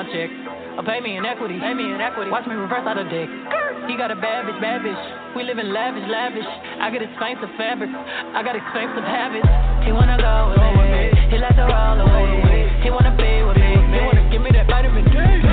my check. Or uh, pay me in equity. Pay me in equity. Watch me reverse out of dick. He got a bad bitch, bad bitch. We live in lavish, lavish. I got expensive fabric. I got expensive habits. He wanna go with me. He like to roll away. He wanna be with me. He wanna give me that vitamin D.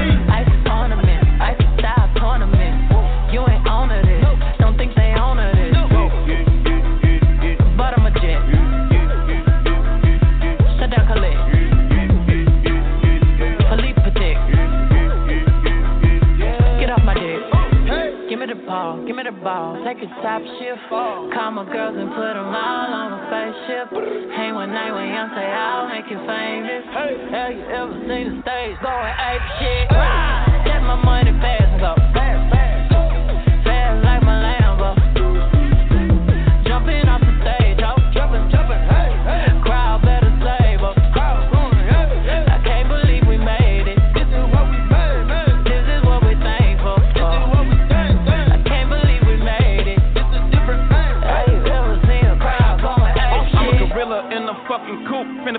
Give me the ball, give me the ball. Take a top shift. Call my girls and put them all on a spaceship. Hang one night when with Beyonce, I'll make you famous. Hey. Have you ever seen the stage going ape shit? Let my money fast and go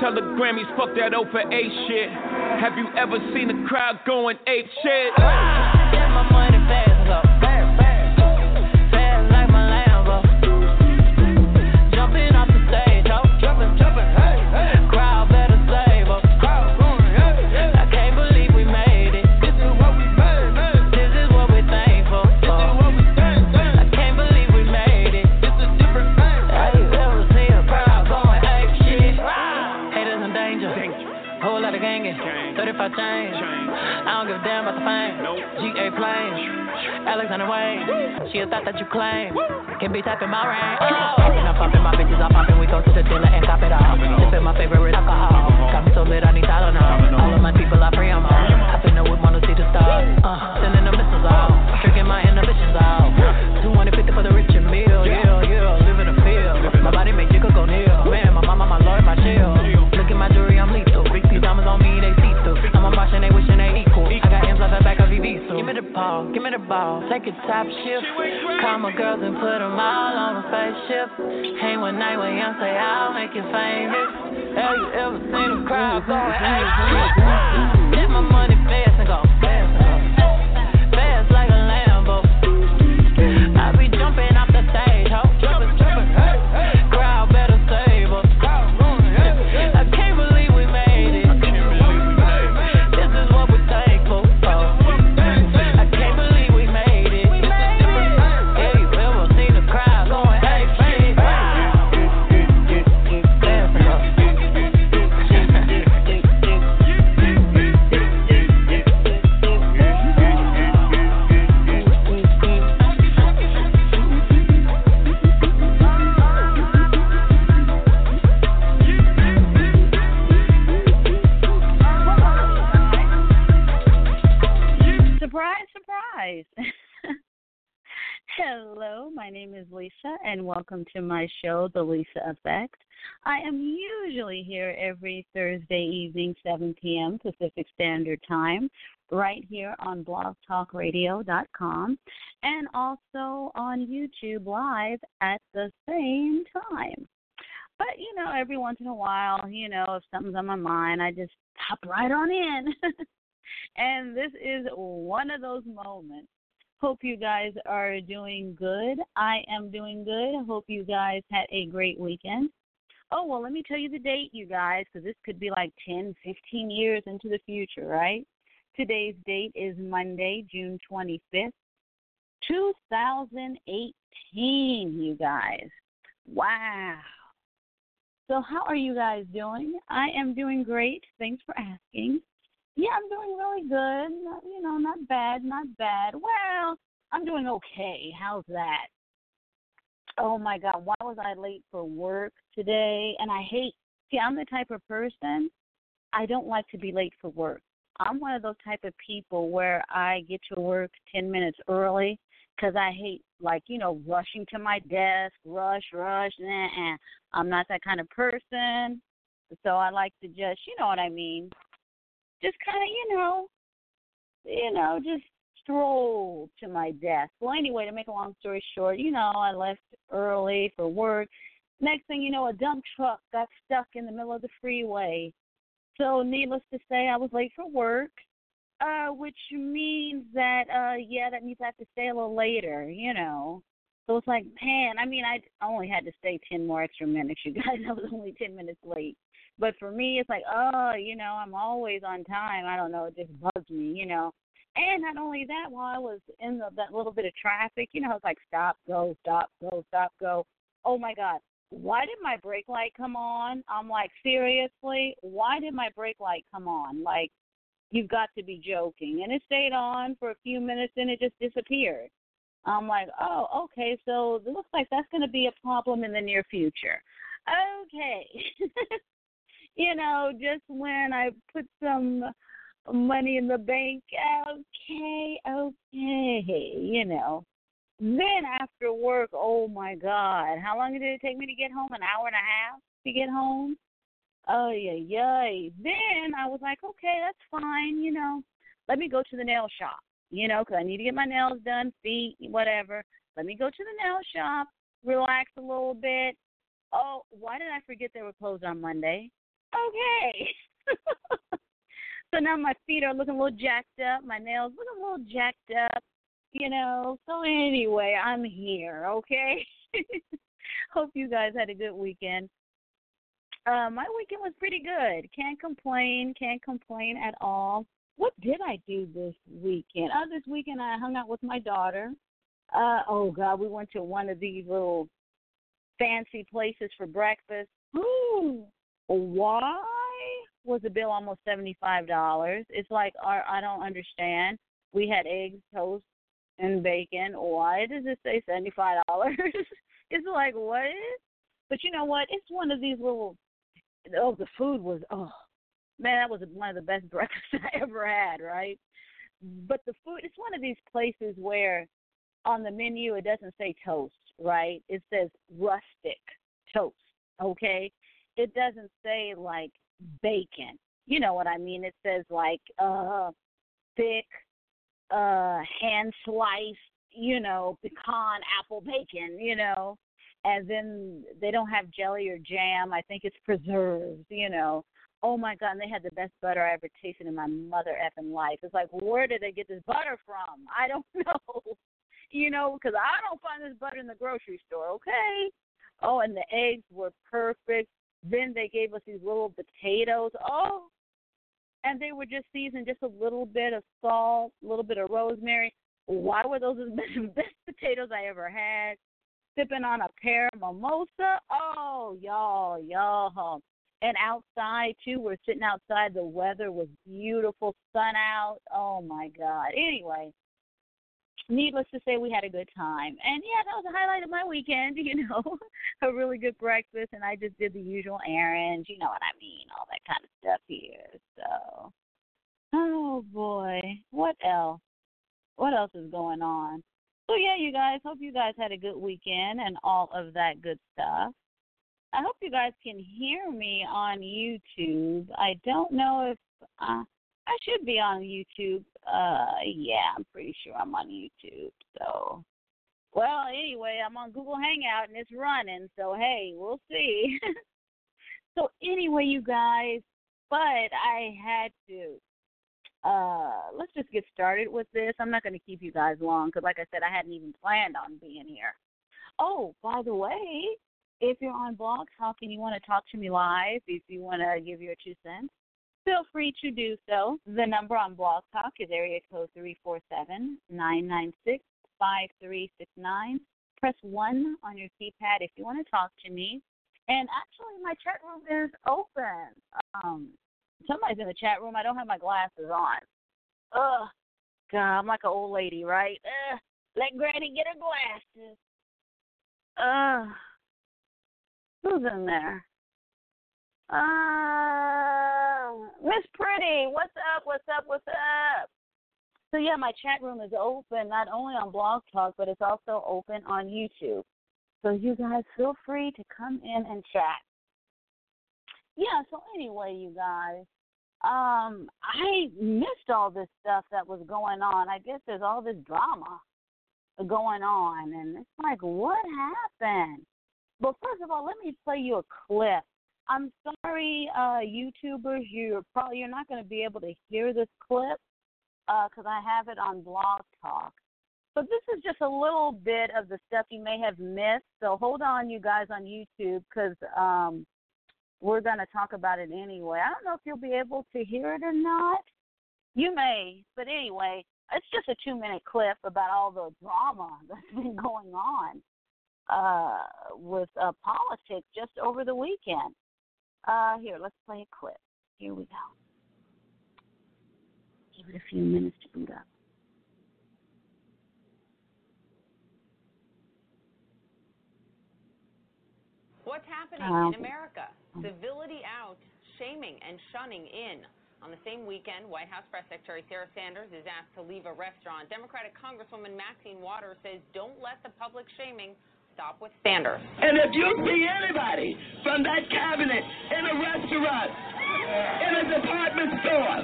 Tell the Grammys, fuck that 0 for 8 shit. Have you ever seen a crowd going ape shit? Let about the fame. GA planes. Alexander Wang. She a thought that you claim. Can be tapping my ring. Oh. I'm popping my bitches, I'm popping. We go to the dealer and cop it all. Sipping my favorite alcohol. Got me so lit, I need Tylenol. All of my people, I free 'em all. Hopping the whip, wanna see the stars. Uh, sending the missiles off. Tricking my inhibitions off. 250 for the give me the ball, give me the ball. Take a top shift. Call my girls and put them all on a spaceship. Hang one night with Beyonce, I'll make you famous. Have you ever seen a crowd going ape? Let my money fast, and go fast and welcome to my show, The Lisa Effect. I am usually here every Thursday evening, 7 p.m. Pacific Standard Time, right here on blogtalkradio.com, and also on YouTube Live at the same time. But, you know, every once in a while, you know, if something's on my mind, I just hop right on in. and this is one of those moments. Hope you guys are doing good. I am doing good. Hope you guys had a great weekend. Oh, well, let me tell you the date, you guys, because this could be like 10, 15 years into the future, right? Today's date is Monday, June 25th, 2018, you guys. Wow. So, how are you guys doing? I am doing great. Thanks for asking. Yeah, I'm doing really good. You know, not bad, not bad. Well, I'm doing okay. How's that? Oh my God, why was I late for work today? And I hate, see, I'm the type of person, I don't like to be late for work. I'm one of those type of people where I get to work 10 minutes early because I hate, like, you know, rushing to my desk, rush, rush. Nah, I'm not that kind of person. So I like to just, you know what I mean, just kind of, you know, you know, just stroll to my desk. Well, anyway, to make a long story short, you know, I left early for work. Next thing you know, a dump truck got stuck in the middle of the freeway. So, needless to say, I was late for work, uh, which means that, uh, yeah, that means I have to stay a little later, you know. So it's like, man, I mean, I only had to stay 10 more extra minutes, you guys. I was only 10 minutes late. But for me, it's like, oh, you know, I'm always on time. I don't know, it just bugs me, you know. And not only that, while I was in the, that little bit of traffic, you know, it's like stop, go, stop, go, stop, go. Oh my God, why did my brake light come on? I'm like, seriously, why did my brake light come on? Like, you've got to be joking. And it stayed on for a few minutes and it just disappeared. I'm like, oh, okay, so it looks like that's going to be a problem in the near future. Okay. you know, just when I put some money in the bank, okay, okay, you know. Then after work, oh my God, how long did it take me to get home? An hour and a half to get home? Oh yeah, yeah. Then I was like, okay, that's fine, you know. Let me go to the nail shop, you know, because I need to get my nails done, feet, whatever. Let me go to the nail shop, relax a little bit. Oh, why did I forget they were closed on Monday? Okay. so now my feet are looking a little jacked up, my nails looking a little jacked up, you know. So anyway, I'm here, okay? Hope you guys had a good weekend. Uh, my weekend was pretty good. Can't complain. Can't complain at all. What did I do this weekend? Oh, this weekend I hung out with my daughter. Uh, oh God, we went to one of these little fancy places for breakfast. Ooh, why was the bill almost seventy five dollars? It's like I don't understand. We had eggs, toast, and bacon. Why does it say seventy five dollars? it's like what? But you know what? It's one of these little. Oh, the food was oh man, that was one of the best breakfasts I ever had. Right? But the food, it's one of these places where on the menu it doesn't say toast, right? It says rustic toast. Okay, it doesn't say like bacon. You know what I mean? It says like uh thick, uh hand sliced, you know, pecan apple bacon, you know. And then they don't have jelly or jam. I think it's preserves, you know. Oh my god, and they had the best butter I ever tasted in my mother effing life. It's like, where did they get this butter from? I don't know. you know, because I don't find this butter in the grocery store, okay? Oh, and the eggs were perfect. Then they gave us these little potatoes. Oh, and they were just seasoned just a little bit of salt, a little bit of rosemary. Why were those the best potatoes I ever had? Sipping on a pear mimosa. Oh, y'all, y'all. And outside too, we're sitting outside. The weather was beautiful, sun out. Oh my God. Anyway, needless to say, we had a good time. And yeah, that was the highlight of my weekend, you know, a really good breakfast. And I just did the usual errands, you know what I mean, all that kind of stuff here. So, oh boy, what else? What else is going on? So yeah, you guys. Hope you guys had a good weekend and all of that good stuff. I hope you guys can hear me on YouTube. I don't know if uh, I should be on YouTube. Uh, yeah, I'm pretty sure I'm on YouTube. So, well, anyway, I'm on Google Hangout and it's running. So hey, we'll see. so anyway, you guys, but I had to uh, let's just get started with this. I'm not going to keep you guys long because, like I said, I hadn't even planned on being here. Oh, by the way, if you're on Blog Talk and you want to talk to me live, if you want to give your two cents, feel free to do so. The number on Blog Talk is area code three four seven nine nine six five three six nine. Press 1 on your keypad if you want to talk to me. And actually, my chat room is open. Um, somebody's in the chat room. I don't have my glasses on. Ugh. God, I'm like an old lady, right? Ugh. Let Granny get her glasses. Ugh. Who's in there? Uh, Miss Pretty, what's up? What's up? What's up? So yeah, my chat room is open not only on Blog Talk, but it's also open on YouTube. So you guys feel free to come in and chat. Yeah, so anyway, you guys, um, I missed all this stuff that was going on. I guess there's all this drama going on, and it's like, what happened? Well, first of all, let me play you a clip. I'm sorry, uh, YouTubers, you're probably you're not going to be able to hear this clip because uh, I have it on Blog Talk. But this is just a little bit of the stuff you may have missed. So hold on, you guys on YouTube, because um, we're going to talk about it anyway. I don't know if you'll be able to hear it or not. You may, but anyway, it's just a two minute clip about all the drama that's been going on uh, with uh, politics just over the weekend. Uh, here, let's play a clip. Here we go. Give it a few minutes to boot up. What's happening Um, in America? Civility out, shaming and shunning in. On the same weekend, White House Press Secretary Sarah Sanders is asked to leave a restaurant. Democratic Congresswoman Maxine Waters says don't let the public shaming stop with Sanders. And if you see anybody from that cabinet in a restaurant, in a department store,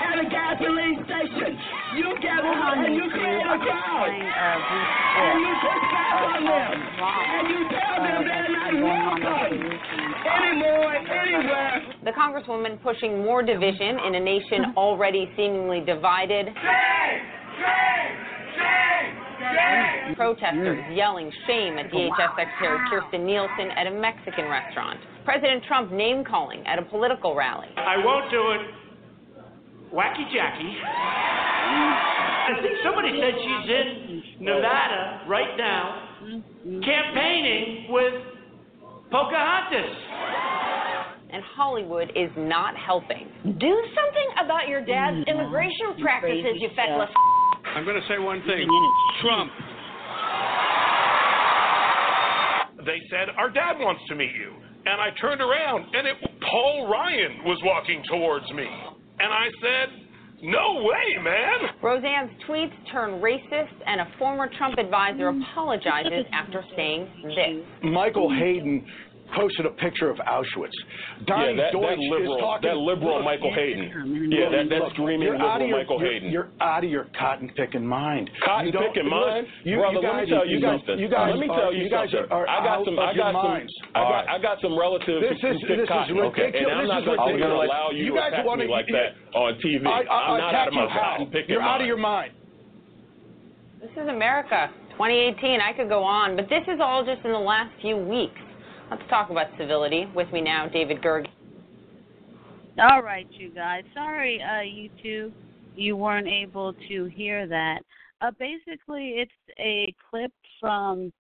at a gasoline station, you get on and you create a crowd. Uh, and you push back on them. And you tell them they're not welcome anymore, anywhere. The Congresswoman pushing more division in a nation already seemingly divided. Protesters yelling shame at DHS Secretary Kirstjen Nielsen at a Mexican restaurant. President Trump name calling at a political rally. I won't do it. Wacky Jackie. I think somebody said she's in Nevada right now campaigning with Pocahontas. And Hollywood is not helping. Do something about your dad's immigration practices, you feckless. I'm going to say one thing. Trump. They said, Our dad wants to meet you. And I turned around, and it, Paul Ryan was walking towards me. And I said, No way, man. Roseanne's tweets turn racist, and a former Trump advisor apologizes after saying this. Michael Hayden posted a picture of Auschwitz. Donnie yeah, that, Deutsch that liberal, is talking. that liberal Look, Michael Hayden. Yeah, that, that look, screaming you're out liberal of your, Michael you're, Hayden. You're out of your cotton picking mind. Cotton picking mind, you, brother. you guys, let me tell you, guys, something. You guys let me are, tell you, you guys something. are I got some. I got some. I got. I got some relatives This who is- pick this is cotton. Okay, and. I'm not going to allow you, You to guys attack wanna- me like that on TV. I, I, I'm not attack out of my you how? cotton picking You're out of your mind. This is America, 2018. I could go on, but this is all just in the last few weeks. Let's talk about civility. With me now, David Gerg. All right, you guys. Sorry, uh, two. you weren't able to hear that. Uh, basically, it's a clip from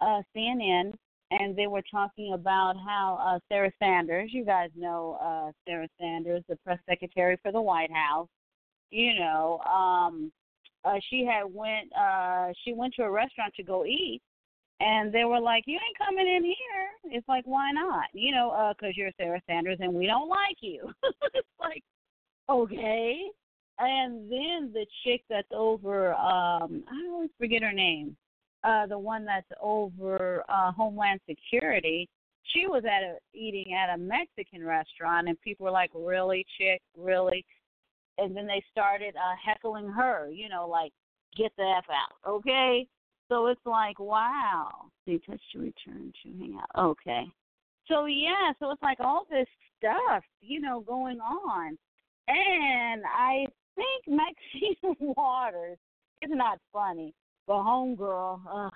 uh, CNN, and they were talking about how uh, Sarah Sanders, you guys know uh, Sarah Sanders, the press secretary for the White House, you know, um, uh, she had went she went to a restaurant to go eat, and they were like, "You ain't coming in here." It's like, why not? You know, because you're Sarah Sanders and we don't like you. it's like, okay. And then the chick that's over, um, I always forget her name, uh, the one that's over uh, Homeland Security. She was at a eating at a Mexican restaurant, and people were like, "Really, chick? Really?" And then they started uh, heckling her. You know, like, "Get the f out, okay?" So it's like, wow. they touch to return to hang out. Okay. So yeah, so it's like all this stuff, you know, going on. And I think Maxine Waters is not funny, but homegirl, uh,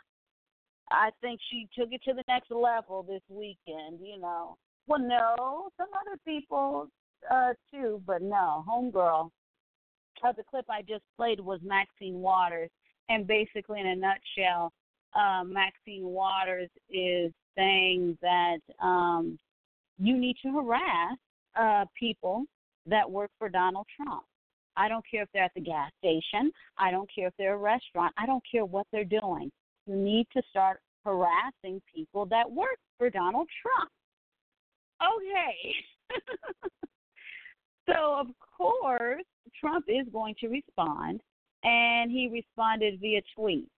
I think she took it to the next level this weekend, you know. Well no, some other people uh too, but no, homegirl. Uh, the clip I just played was Maxine Waters and basically in a nutshell, uh, Maxine Waters is saying that um, you need to harass uh, people that work for Donald Trump. I don't care if they're at the gas station. I don't care if they're a restaurant. I don't care what they're doing. You need to start harassing people that work for Donald Trump. Okay. so, of course, Trump is going to respond, and he responded via tweet.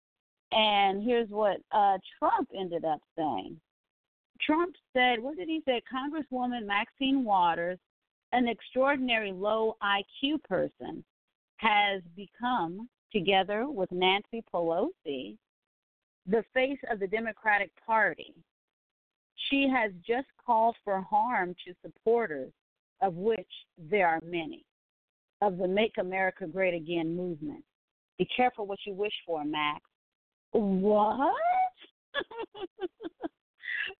And here's what uh, Trump ended up saying. Trump said, what did he say? Congresswoman Maxine Waters, an extraordinary low IQ person, has become, together with Nancy Pelosi, the face of the Democratic Party. She has just called for harm to supporters, of which there are many, of the Make America Great Again movement. Be careful what you wish for, Max. What?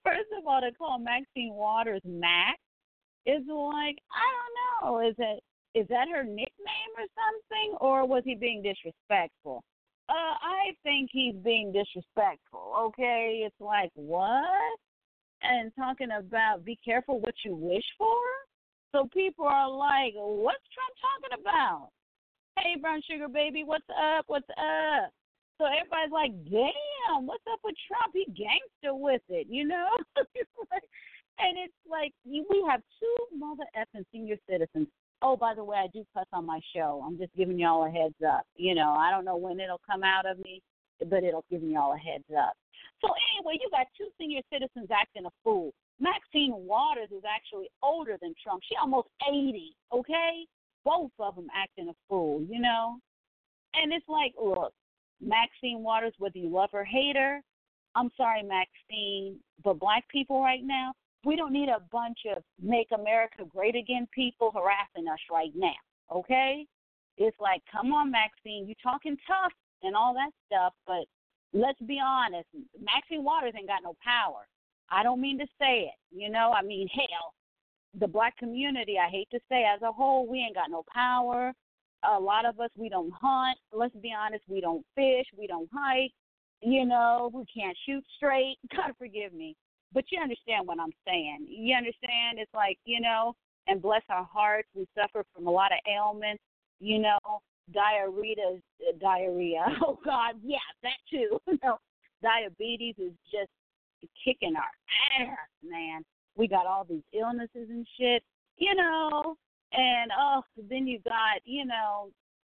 First of all, to call Maxine Waters Max is like I don't know. Is it is that her nickname or something, or was he being disrespectful? Uh, I think he's being disrespectful. Okay, it's like what? And talking about be careful what you wish for. So people are like, what's Trump talking about? Hey, brown sugar baby, what's up? What's up? So everybody's like, damn, what's up with Trump? He gangster with it, you know? and it's like we have two mother effing senior citizens. Oh, by the way, I do cuss on my show. I'm just giving y'all a heads up. You know, I don't know when it'll come out of me, but it'll give y'all a heads up. So anyway, you got two senior citizens acting a fool. Maxine Waters is actually older than Trump. She almost 80, okay? Both of them acting a fool, you know? And it's like, look, Maxine Waters, whether you love her, hate her, I'm sorry, Maxine, but black people right now, we don't need a bunch of make America great again people harassing us right now, okay? It's like, come on, Maxine, you talking tough and all that stuff, but let's be honest, Maxine Waters ain't got no power. I don't mean to say it, you know, I mean, hell, the black community, I hate to say, as a whole, we ain't got no power a lot of us we don't hunt. Let's be honest, we don't fish, we don't hike. You know, we can't shoot straight. God forgive me, but you understand what I'm saying. You understand? It's like you know, and bless our hearts, we suffer from a lot of ailments. You know, diarrhea, diarrhea. Oh God, yeah, that too. no, diabetes is just kicking our ass, man. We got all these illnesses and shit. You know, and oh, then you got, you know,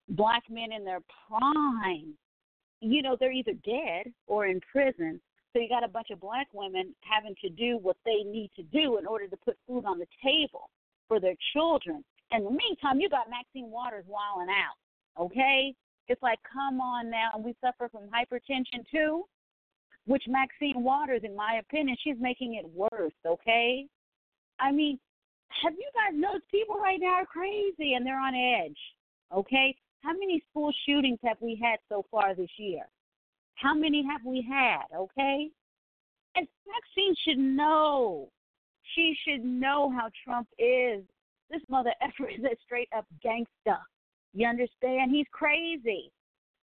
black men in their prime. You know, they're either dead or in prison. So you got a bunch of black women having to do what they need to do in order to put food on the table for their children. And in the meantime, you got Maxine Waters wilding out. Okay? It's like, come on now. And we suffer from hypertension too, which Maxine Waters, in my opinion, she's making it worse. Okay? I mean, have you guys noticed people right now are crazy and they're on edge? Okay? How many school shootings have we had so far this year? How many have we had? Okay? And Maxine should know. She should know how Trump is. This mother effer is a straight up gangster. You understand? He's crazy.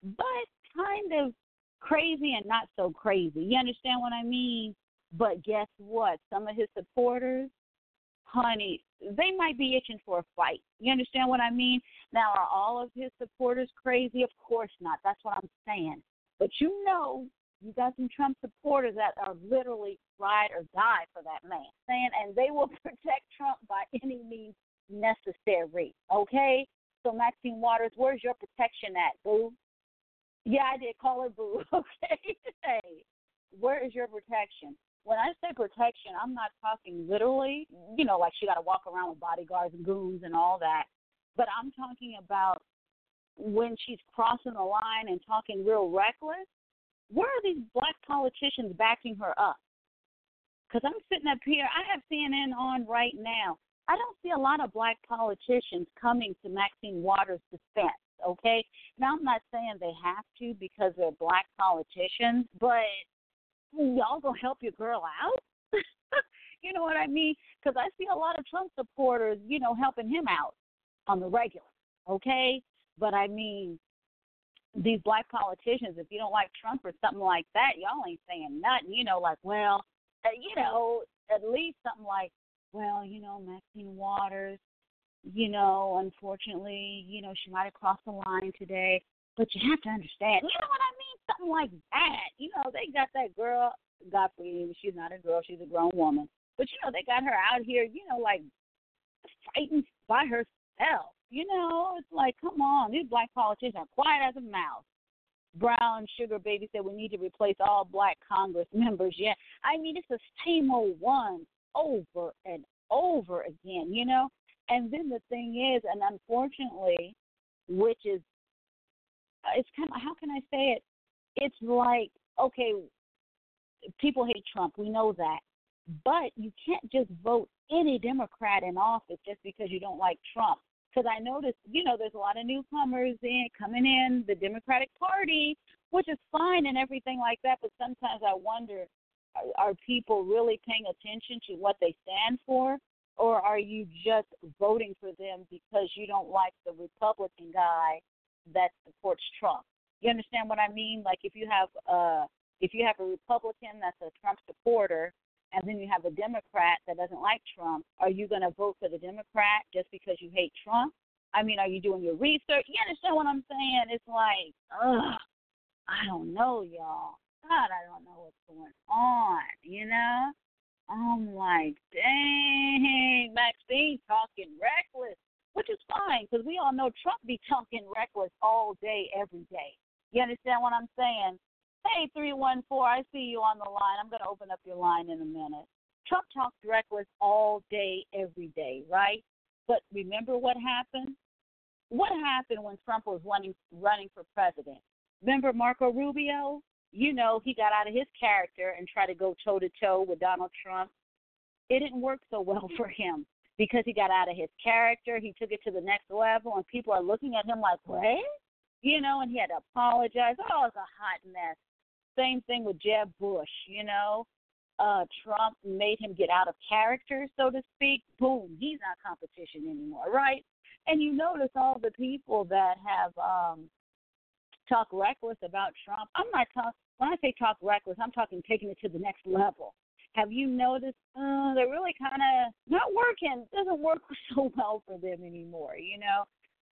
But kind of crazy and not so crazy. You understand what I mean? But guess what? Some of his supporters, honey, they might be itching for a fight. You understand what I mean? Now, are all of his supporters crazy? Of course not. That's what I'm saying. But you know, you got some Trump supporters that are literally ride or die for that man, saying, and they will protect Trump by any means necessary. Okay? So Maxine Waters, where's your protection at, boo? Yeah, I did call her boo. Okay, hey, where is your protection? When I say protection, I'm not talking literally. You know, like she got to walk around with bodyguards and goons and all that. But I'm talking about when she's crossing the line and talking real reckless. Where are these black politicians backing her up? Because I'm sitting up here, I have CNN on right now. I don't see a lot of black politicians coming to Maxine Waters' defense, okay? Now, I'm not saying they have to because they're black politicians, but y'all gonna help your girl out? you know what I mean? Because I see a lot of Trump supporters, you know, helping him out on the regular, okay? But I mean, these black politicians, if you don't like Trump or something like that, y'all ain't saying nothing. You know, like, well, uh, you know, at least something like, well, you know, Maxine Waters, you know, unfortunately, you know, she might have crossed the line today, but you have to understand, you know what I mean? Something like that. You know, they got that girl, God forgive me, she's not a girl, she's a grown woman. But, you know, they got her out here, you know, like fighting by herself. You know, it's like, come on, these black politicians are quiet as a mouse. Brown Sugar Baby said we need to replace all black Congress members. Yeah, I mean it's the same old one over and over again, you know. And then the thing is, and unfortunately, which is, uh, it's kind of how can I say it? It's like okay, people hate Trump. We know that, but you can't just vote any Democrat in office just because you don't like Trump because I noticed, you know, there's a lot of newcomers in coming in the Democratic Party, which is fine and everything like that. But sometimes I wonder, are, are people really paying attention to what they stand for, or are you just voting for them because you don't like the Republican guy that supports Trump? You understand what I mean? Like if you have uh if you have a Republican that's a Trump supporter and then you have a Democrat that doesn't like Trump, are you going to vote for the Democrat just because you hate Trump? I mean, are you doing your research? You understand what I'm saying? It's like, ugh, I don't know, y'all. God, I don't know what's going on, you know? I'm like, dang, Maxine talking reckless, which is fine because we all know Trump be talking reckless all day, every day. You understand what I'm saying? Hey, 314, I see you on the line. I'm going to open up your line in a minute. Trump talks reckless all day, every day, right? But remember what happened? What happened when Trump was running running for president? Remember Marco Rubio? You know, he got out of his character and tried to go toe to toe with Donald Trump. It didn't work so well for him because he got out of his character. He took it to the next level, and people are looking at him like, what? You know, and he had to apologize. Oh, it's a hot mess. Same thing with Jeb Bush, you know. Uh, Trump made him get out of character, so to speak. Boom, he's not competition anymore, right? And you notice all the people that have um talk reckless about Trump. I'm not talking when I say talk reckless, I'm talking taking it to the next level. Have you noticed uh, they're really kind of not working? Doesn't work so well for them anymore, you know.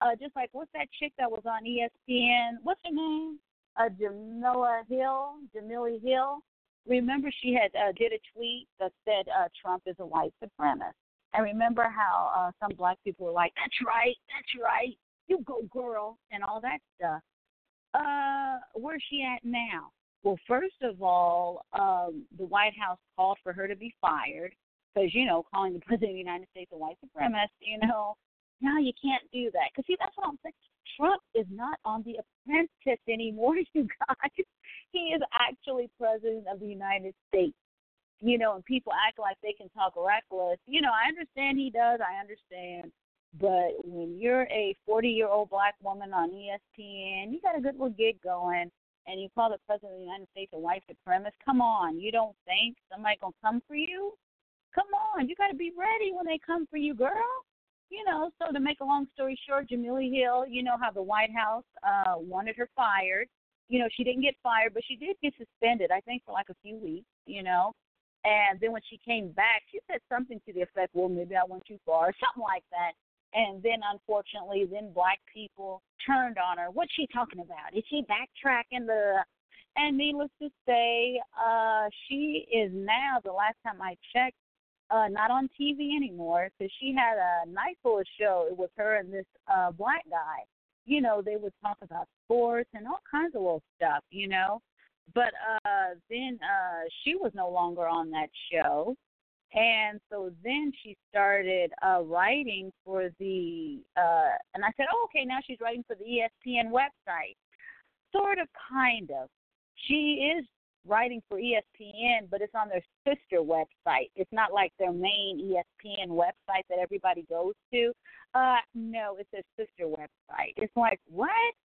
Uh, just like what's that chick that was on ESPN? What's her name? uh, Jemele Hill, Jemele Hill. Remember, she had uh, did a tweet that said uh, Trump is a white supremacist. And remember how uh, some black people were like, "That's right, that's right, you go, girl," and all that stuff. Uh, where's she at now? Well, first of all, um, the White House called for her to be fired because you know, calling the president of the United States a white supremacist, you know, no, you can't do that. Because see, that's what I'm saying. Trump is not on The Apprentice anymore, you guys. He is actually president of the United States. You know, and people act like they can talk reckless. You know, I understand he does. I understand. But when you're a 40 year old black woman on ESPN, you got a good little gig going, and you call the president of the United States a white supremacist. Come on, you don't think somebody gonna come for you? Come on, you got to be ready when they come for you, girl you know, so to make a long story short, Jemele Hill, you know how the White House uh wanted her fired. You know, she didn't get fired, but she did get suspended, I think, for like a few weeks, you know. And then when she came back, she said something to the effect, well, maybe I went too far, or something like that. And then, unfortunately, then black people turned on her. What's she talking about? Is she backtracking the? And needless to say, uh, she is now. The last time I checked, uh not on TV anymore because she had a nice little show. It was her and this uh black guy. You know, they would talk about sports and all kinds of little stuff, you know. But uh then uh she was no longer on that show. And so then she started uh writing for the uh and I said, oh, okay, now she's writing for the ESPN website. Sort of kind of. She is writing for ESPN, but it's on their sister website. It's not like their main ESPN website that everybody goes to. Uh no, it's their sister website. It's like, what?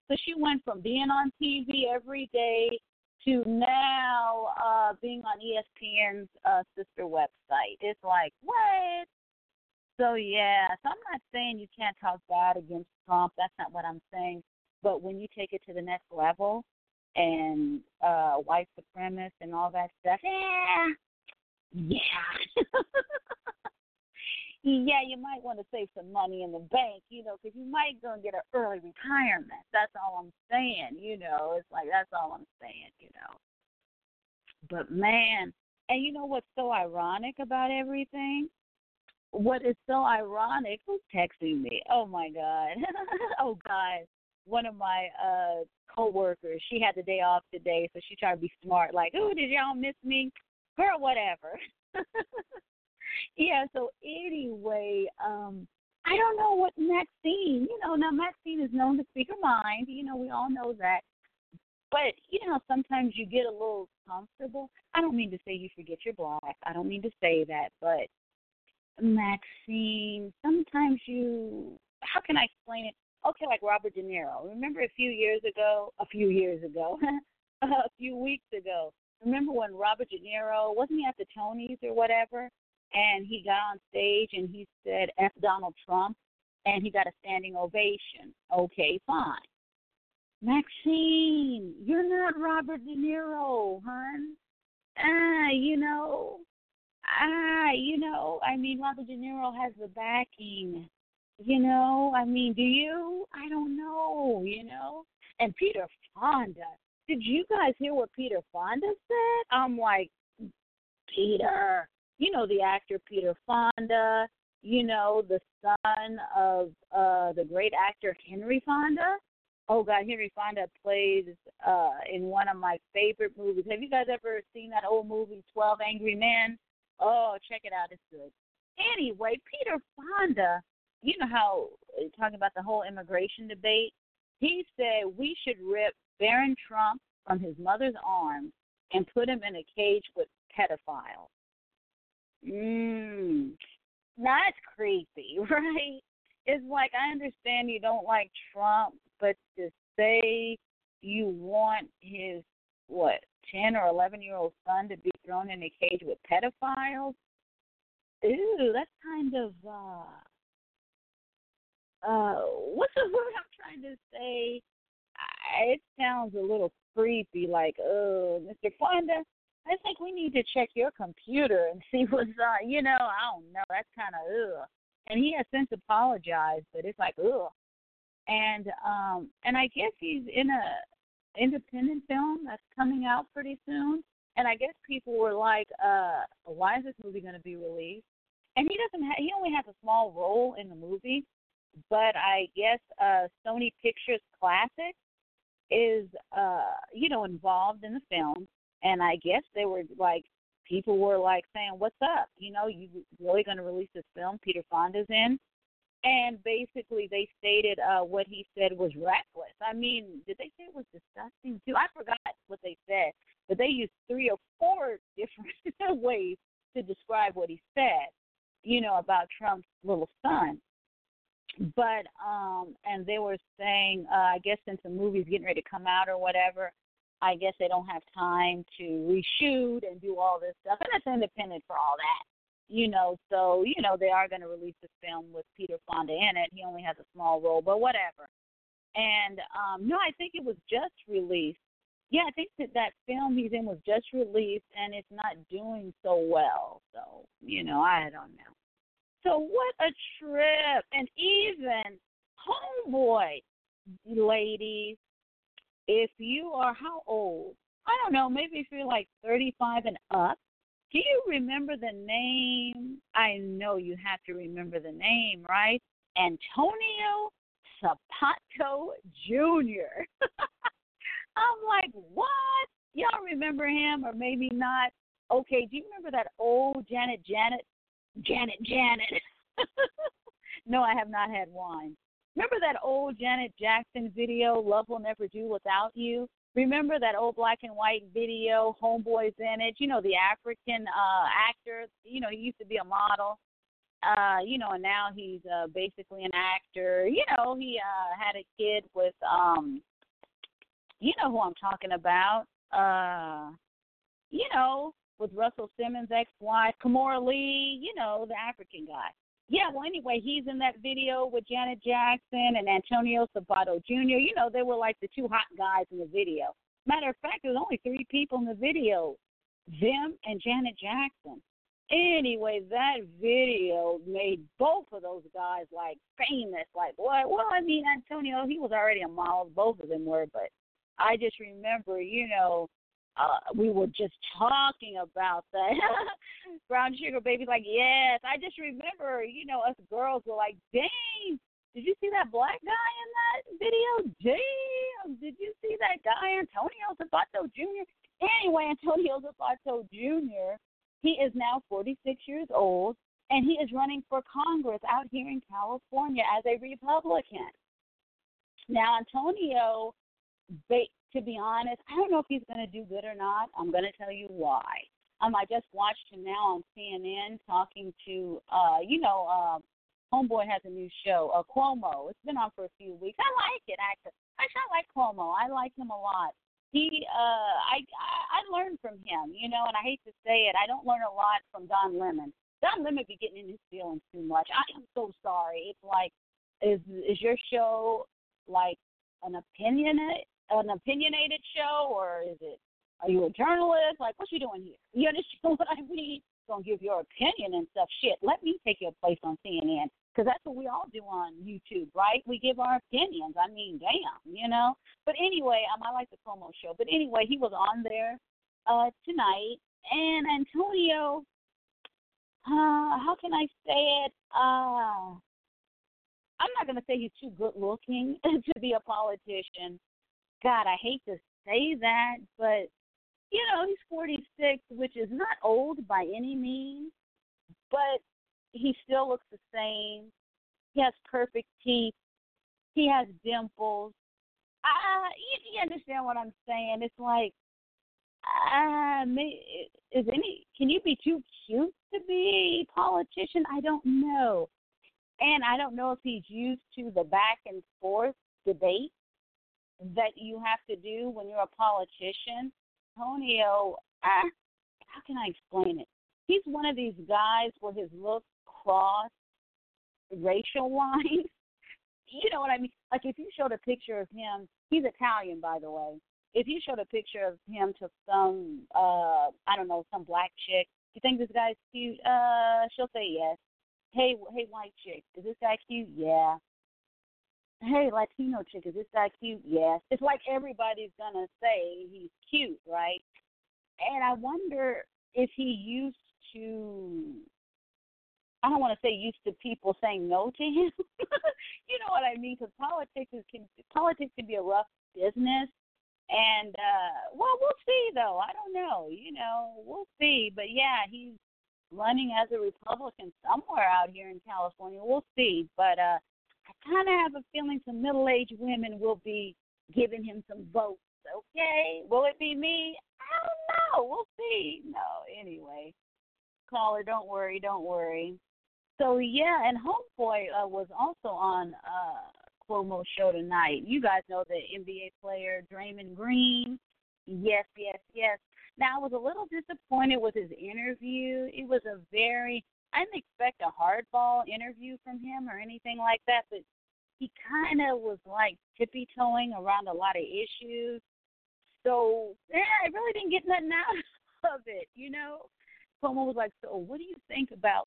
So she went from being on TV every day to now uh being on ESPN's uh sister website. It's like, what? So yeah, so I'm not saying you can't talk bad against Trump. That's not what I'm saying. But when you take it to the next level and uh white supremacists and all that stuff, yeah, yeah. Yeah, you might want to save some money in the bank, you know, because you might go and get an early retirement. That's all I'm saying, you know. It's like that's all I'm saying, you know. But man, and you know what's so ironic about everything? What is so ironic? Who's texting me? Oh my god. oh god. One of my uh coworkers, she had the day off today, so she tried to be smart, like, Oh, did y'all miss me? Girl, whatever. yeah, so anyway, um I don't know what Maxine, you know, now Maxine is known to speak her mind, you know, we all know that. But, you know, sometimes you get a little comfortable. I don't mean to say you forget your black. I don't mean to say that, but Maxine, sometimes you how can I explain it? Okay, like Robert De Niro. Remember a few years ago, a few years ago, a few weeks ago. Remember when Robert De Niro wasn't he at the Tonys or whatever, and he got on stage and he said F Donald Trump, and he got a standing ovation. Okay, fine. Maxine, you're not Robert De Niro, hon. Ah, you know, ah, you know, I mean, Robert De Niro has the backing. You know, I mean, do you? I don't know, you know. And Peter Fonda. Did you guys hear what Peter Fonda said? I'm like, Peter, you know the actor Peter Fonda, you know, the son of uh the great actor Henry Fonda. Oh God, Henry Fonda plays uh in one of my favorite movies. Have you guys ever seen that old movie Twelve Angry Men? Oh, check it out, it's good. Anyway, Peter Fonda, you know how uh, talking about the whole immigration debate. He said we should rip Barron Trump from his mother's arms and put him in a cage with pedophiles. Mmm. That's creepy, right? It's like I understand you don't like Trump, but to say you want his what, ten or eleven year old son to be thrown in a cage with pedophiles? Ooh, that's kind of uh uh what's the word I'm trying to say? I, it sounds a little creepy, like, oh, Mr. Fonda, I think we need to check your computer and see what's on. You know, I don't know. That's kind of ugh. And he has since apologized, but it's like ugh. And um, and I guess he's in a independent film that's coming out pretty soon. And I guess people were like, uh, why is this movie going to be released? And he doesn't. Ha- he only has a small role in the movie, but I guess uh, Sony Pictures Classic is, uh, you know, involved in the film and I guess they were like people were like saying, "What's up? You know, you really going to release this film? Peter Fonda's in." And basically, they stated uh, what he said was reckless. I mean, did they say it was disgusting too? I forgot what they said, but they used three or four different ways to describe what he said. You know about Trump's little son. But um, and they were saying, uh, I guess since the movie's getting ready to come out or whatever, I guess they don't have time to reshoot and do all this stuff, and it's independent for all that, you know. So you know they are going to release the film with Peter Fonda in it. He only has a small role, but whatever. And um no, I think it was just released. Yeah, I think that that film he's in was just released, and it's not doing so well. So you know, I don't know. So what a trip! And even homeboy, ladies, if you are how old? I don't know, maybe if you're like 35 and up, Do you remember the name? I know you have to remember the name, right? Antonio Sabato Jr. I'm like, what? Y'all remember him or maybe not? Okay, do you remember that old Janet Janet Janet Janet? no, I have not had wine. Remember that old Janet Jackson video, Love Will Never Do Without You? Remember that old black and white video, Homeboys in it? You know, the African uh actor, you know, he used to be a model. Uh, you know, and now he's uh basically an actor. You know, he uh had a kid with um you know who I'm talking about. Uh you know, with Russell Simmons' ex-wife, Kimora Lee, you know, the African guy. Yeah, well, anyway, he's in that video with Janet Jackson and Antonio Sabato Jr. You know, they were like the two hot guys in the video. Matter of fact, there's only three people in the video them and Janet Jackson. Anyway, that video made both of those guys like famous. Like, what? Well, I mean, Antonio, he was already a model, both of them were, but I just remember, you know, uh, we were just talking about that. Brown sugar baby, like, yes. I just remember, you know, us girls were like, dang, did you see that black guy in that video? Damn, did you see that guy, Antonio Sabato Jr.? Anyway, Antonio Sabato Jr., he is now 46 years old, and he is running for Congress out here in California as a Republican. Now, Antonio, to be honest, I don't know if he's going to do good or not. I'm going to tell you why. Um, I just watched him now on CNN talking to, uh, you know, uh, Homeboy has a new show, uh, Cuomo. It's been on for a few weeks. I like it actually. Actually, I like Cuomo. I like him a lot. He, uh, I, I learned from him, you know, and I hate to say it, I don't learn a lot from Don Lemon. Don Lemon be getting in his feelings too much. I am so sorry. It's like, is is your show like an opinion an opinionated show, or is it? Are you a journalist? Like, what you doing here? You understand what I mean? Gonna give your opinion and stuff. Shit, let me take your place on CNN because that's what we all do on YouTube, right? We give our opinions. I mean, damn, you know. But anyway, um, I like the promo show. But anyway, he was on there uh tonight, and Antonio. Uh, how can I say it? Uh, I'm not gonna say he's too good looking to be a politician, God, I hate to say that, but you know, he's 46, which is not old by any means, but he still looks the same. He has perfect teeth. He has dimples. Uh, you, you understand what I'm saying? It's like, uh, is any? Can you be too cute to be a politician? I don't know, and I don't know if he's used to the back and forth debate that you have to do when you're a politician. Antonio, how can I explain it? He's one of these guys where his looks cross racial lines. you know what I mean? Like if you showed a picture of him, he's Italian, by the way. If you showed a picture of him to some, uh, I don't know, some black chick, you think this guy's cute? Uh, she'll say yes. Hey, hey, white chick, is this guy cute? Yeah hey, Latino chick, is this guy cute? Yes. It's like everybody's gonna say he's cute, right? And I wonder if he used to I don't want to say used to people saying no to him. you know what I mean? Because politics is can politics can be a rough business, and uh well, we'll see though. I don't know. You know, we'll see. But yeah, he's running as a Republican somewhere out here in California. We'll see. But uh I kind of have a feeling some middle aged women will be giving him some votes. Okay, will it be me? I don't know. We'll see. No, anyway, caller, don't worry, don't worry. So yeah, and Homeboy uh, was also on uh Cuomo show tonight. You guys know the NBA player Draymond Green. Yes, yes, yes. Now I was a little disappointed with his interview. It was a very I didn't expect a hardball interview from him or anything like that, but he kind of was like tippy toeing around a lot of issues. So yeah, I really didn't get nothing out of it, you know. Cuomo was like, "So, what do you think about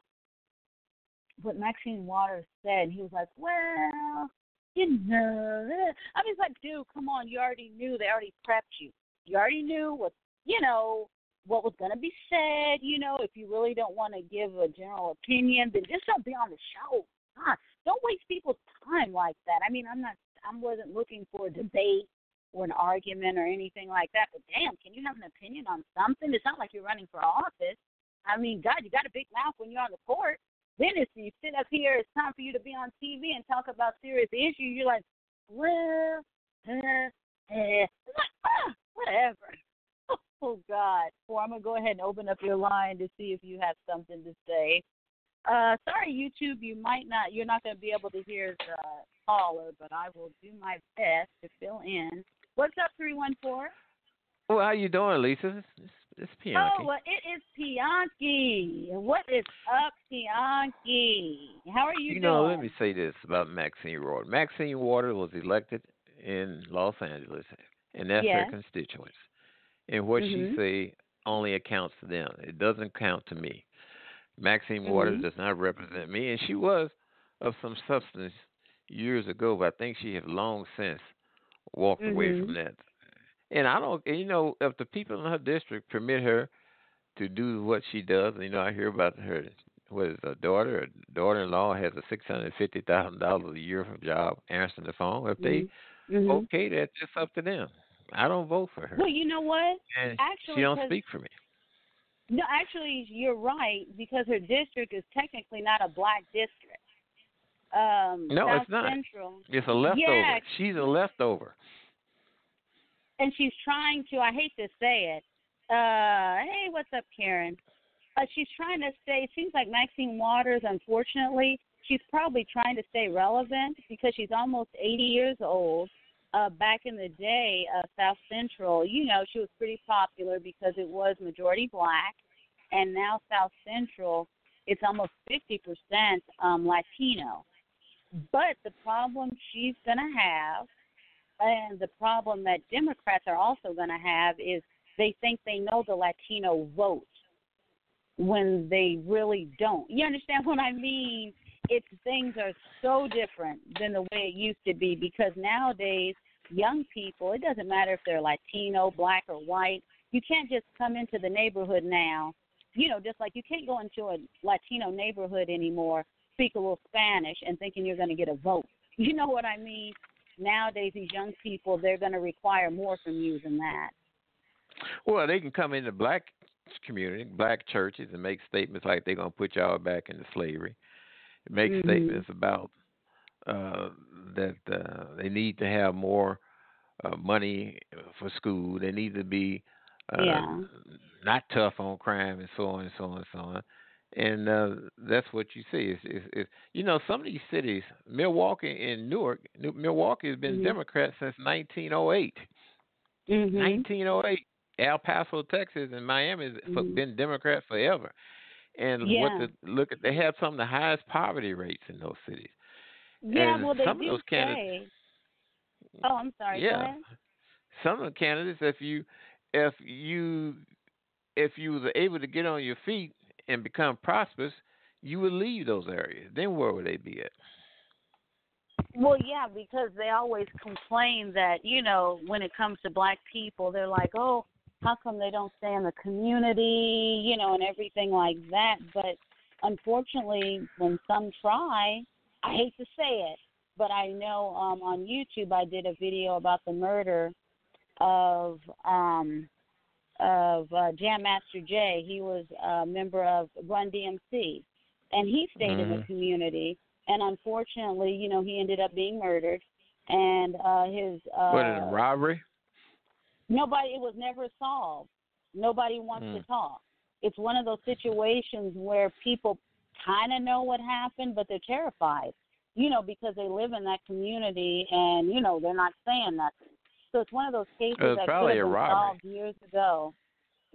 what Maxine Waters said?" He was like, "Well, you know." I was like, "Dude, come on! You already knew. They already prepped you. You already knew what you know what was going to be said. You know, if you really don't want to give a general opinion, then just don't be on the show. God, don't waste people's time like that. I mean, I'm not, I wasn't looking for a debate or an argument or anything like that. But damn, can you have an opinion on something? It's not like you're running for office. I mean, God, you got a big mouth when you're on the court. Then if you sit up here, it's time for you to be on TV and talk about serious issues. You're like, well, uh, uh, ah, whatever. Oh God. Well, I'm gonna go ahead and open up your line to see if you have something to say. Uh, sorry, YouTube, you might not. You're not gonna be able to hear the caller, but I will do my best to fill in. What's up, three one four? Well, how you doing, Lisa? It's, it's Pianki. Oh, well, it is Pianki. What is up, Pianki? How are you, doing? You doing? know, let me say this about Maxine Waters. Maxine Waters was elected in Los Angeles, and that's Yes. her constituents. And what Mhm. she say only accounts to them. It doesn't count to me. Maxine Waters Mhm. does not represent me, and she was of some substance years ago, but I think she has long since walked away Mhm. from that. And I don't, you know, if the people in her district permit her to do what she does, you know, I hear about her, what is her daughter, her daughter-in-law has a six hundred fifty thousand dollars a year for job answering the phone. If they Mhm. okay that, it's up to them. I don't vote for her, Well, you know what? and actually, she don't speak for me. No, actually, you're right because her district is technically not a black district. Um, No, South it's not. Central. It's a leftover. Yeah, She's a leftover. and she's trying to. I hate to say it. Uh, hey, what's up, Karen? Uh, she's trying to stay. It seems like Maxine Waters, unfortunately, she's probably trying to stay relevant because she's almost 80 years old. Uh, back in the day, uh, South Central, you know, she was pretty popular because it was majority black, and now South Central, it's almost 50% um, Latino. But the problem she's going to have, and the problem that Democrats are also going to have, is they think they know the Latino vote when they really don't. You understand what I mean? It's things are so different than the way it used to be because nowadays young people, it doesn't matter if they're Latino, black or white, you can't just come into the neighborhood now. You know, just like you can't go into a Latino neighborhood anymore, speak a little Spanish and thinking you're going to get a vote. You know what I mean? Nowadays these young people, they're going to require more from you than that. Well, they can come into black community, black churches, and make statements like they're gonna put y'all back into slavery. Make Mhm. statements about uh, that uh, they need to have more uh, money for school. They need to be uh, Yeah. not tough on crime and so on and so on and so on. And uh, that's what you see. Is, is, is you know some of these cities, Milwaukee and Newark, New, Milwaukee has been Mhm. Democrat since 1908. Mhm. 1908. El Paso, Texas, and Miami has Mhm. been Democrat forever. And Yeah. what the look at, they have some of the highest poverty rates in those cities. Yeah, And well, they some of do those candidates- say. Oh, I'm sorry. Yeah, some of the candidates, if you if you if you were able to get on your feet and become prosperous, you would leave those areas. Then where would they be at? Well, yeah, because they always complain that you know when it comes to black people, they're like, oh, how come they don't stay in the community, you know, and everything like that. But unfortunately, when some try, I hate to say it, but I know um, on YouTube I did a video about the murder of um, of uh, Jam Master Jay. He was a member of Run DMC, and he stayed in the Mhm. community. And unfortunately, you know, he ended up being murdered. And uh, his uh, what is it, robbery? nobody it was never solved nobody wants to Mm. talk it's one of those situations where people kind of know what happened but they're terrified you know because they live in that community and you know they're not saying nothing so it's one of those cases that could have been solved years ago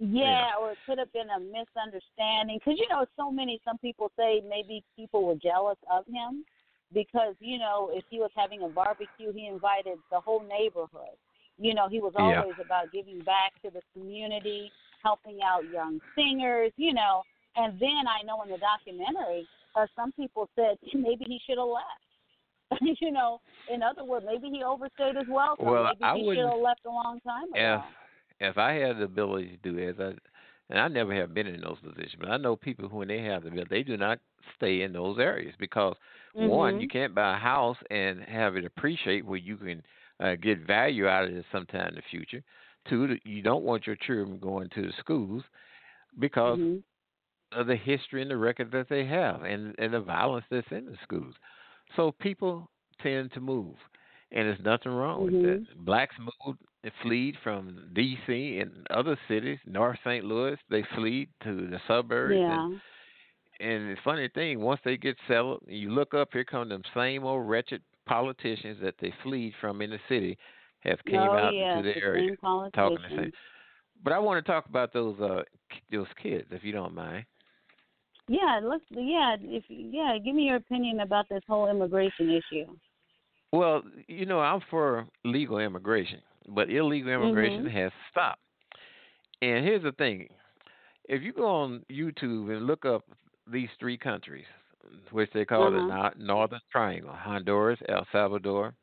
yeah, Yeah. or it could have been a misunderstanding because you know so many some people say maybe people were jealous of him because you know if he was having a barbecue he invited the whole neighborhood you know, he was Yeah. always about giving back to the community, helping out young singers, you know. And then I know in the documentary, uh, some people said maybe he should have left. you know, in other words, maybe he overstayed his welcome. Well, maybe I he should have left a long time ago. If if I had the ability to do as I and I never have been in those positions, but I know people who when they have the bill, they do not stay in those areas because one, Mhm. you can't buy a house and have it appreciate where you can uh, get value out of it sometime in the future. Two, that you don't want your children going to the schools because Mhm. Of the history and the record that they have and, and the violence that's in the schools. So people tend to move. And there's nothing wrong with Mhm. that. Blacks moved and fled from DC and other cities, North St. Louis, they fled to the suburbs Yeah. and and the funny thing, once they get settled, you look up, here come them same old wretched politicians that they fled from in the city have came oh, out yes, into the the area talking the same. But I want to talk about those uh those kids, if you don't mind. Yeah, let's. Yeah, if yeah, give me your opinion about this whole immigration issue. Well, you know, I'm for legal immigration, but illegal immigration Mhm. has stopped. And here's the thing: if you go on YouTube and look up these three countries, which they call the Uh-huh. no- Northern Triangle, Honduras, El Salvador,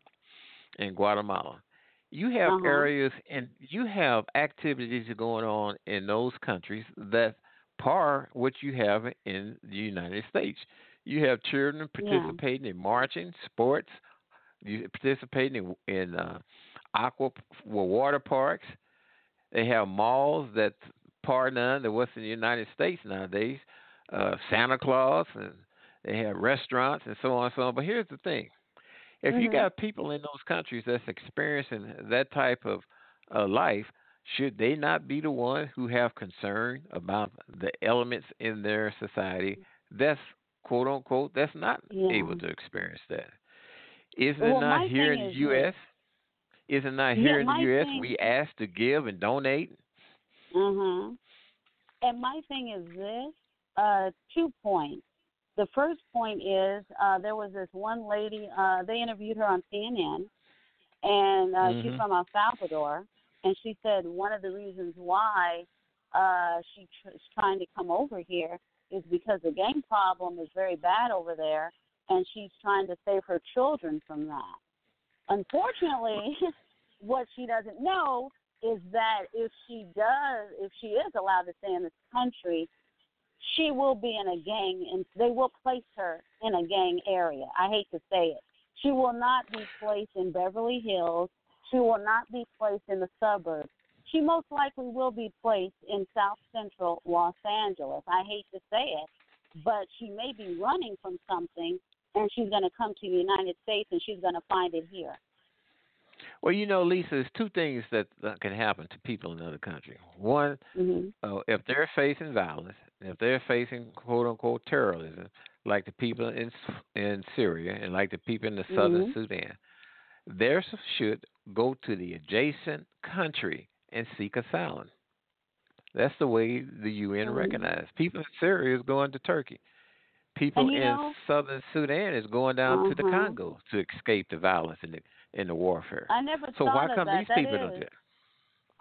and Guatemala, you have Uh-huh. areas and you have activities going on in those countries that par what you have in the United States. You have children Yeah. participating in marching, sports, you participating in, in uh, aqua well, water parks. They have malls that par none that what's in the United States nowadays. Uh, Santa Claus and they have restaurants and so on and so on. But here's the thing: if you Mhm. got people in those countries that's experiencing that type of uh, life, should they not be the ones who have concern about the elements in their society that's quote unquote that's not Yeah. able to experience that? Isn't Well, it not here in the is U.S.? Isn't it not Yeah, here in the U.S. thing- we ask to give and donate? Mhm. And my thing is this: uh, two points. The first point is uh, there was this one lady. Uh, they interviewed her on CNN, and uh, she's Mhm. from El Salvador, and she said one of the reasons why uh, she tr- trying to come over here is because the gang problem is very bad over there, and she's trying to save her children from that. Unfortunately, what she doesn't know is that if she does, if she is allowed to stay in this country, she will be in a gang, and they will place her in a gang area. I hate to say it. She will not be placed in Beverly Hills. She will not be placed in the suburbs. She most likely will be placed in South Central Los Angeles. I hate to say it, but she may be running from something, and she's going to come to the United States, and she's going to find it here. Well, you know, Lisa, there's two things that, that can happen to people in another country. One, Mm-hmm. uh, if they're facing violence, if they're facing quote unquote terrorism, like the people in in Syria and like the people in the southern Mhm. Sudan, they should go to the adjacent country and seek asylum. That's the way the UN Mhm. recognizes. People in Syria is going to Turkey. People in know- southern Sudan is going down to the Uh-huh. Congo to escape the violence and the and the warfare. I never so thought why of come that. these That people is- don't do it?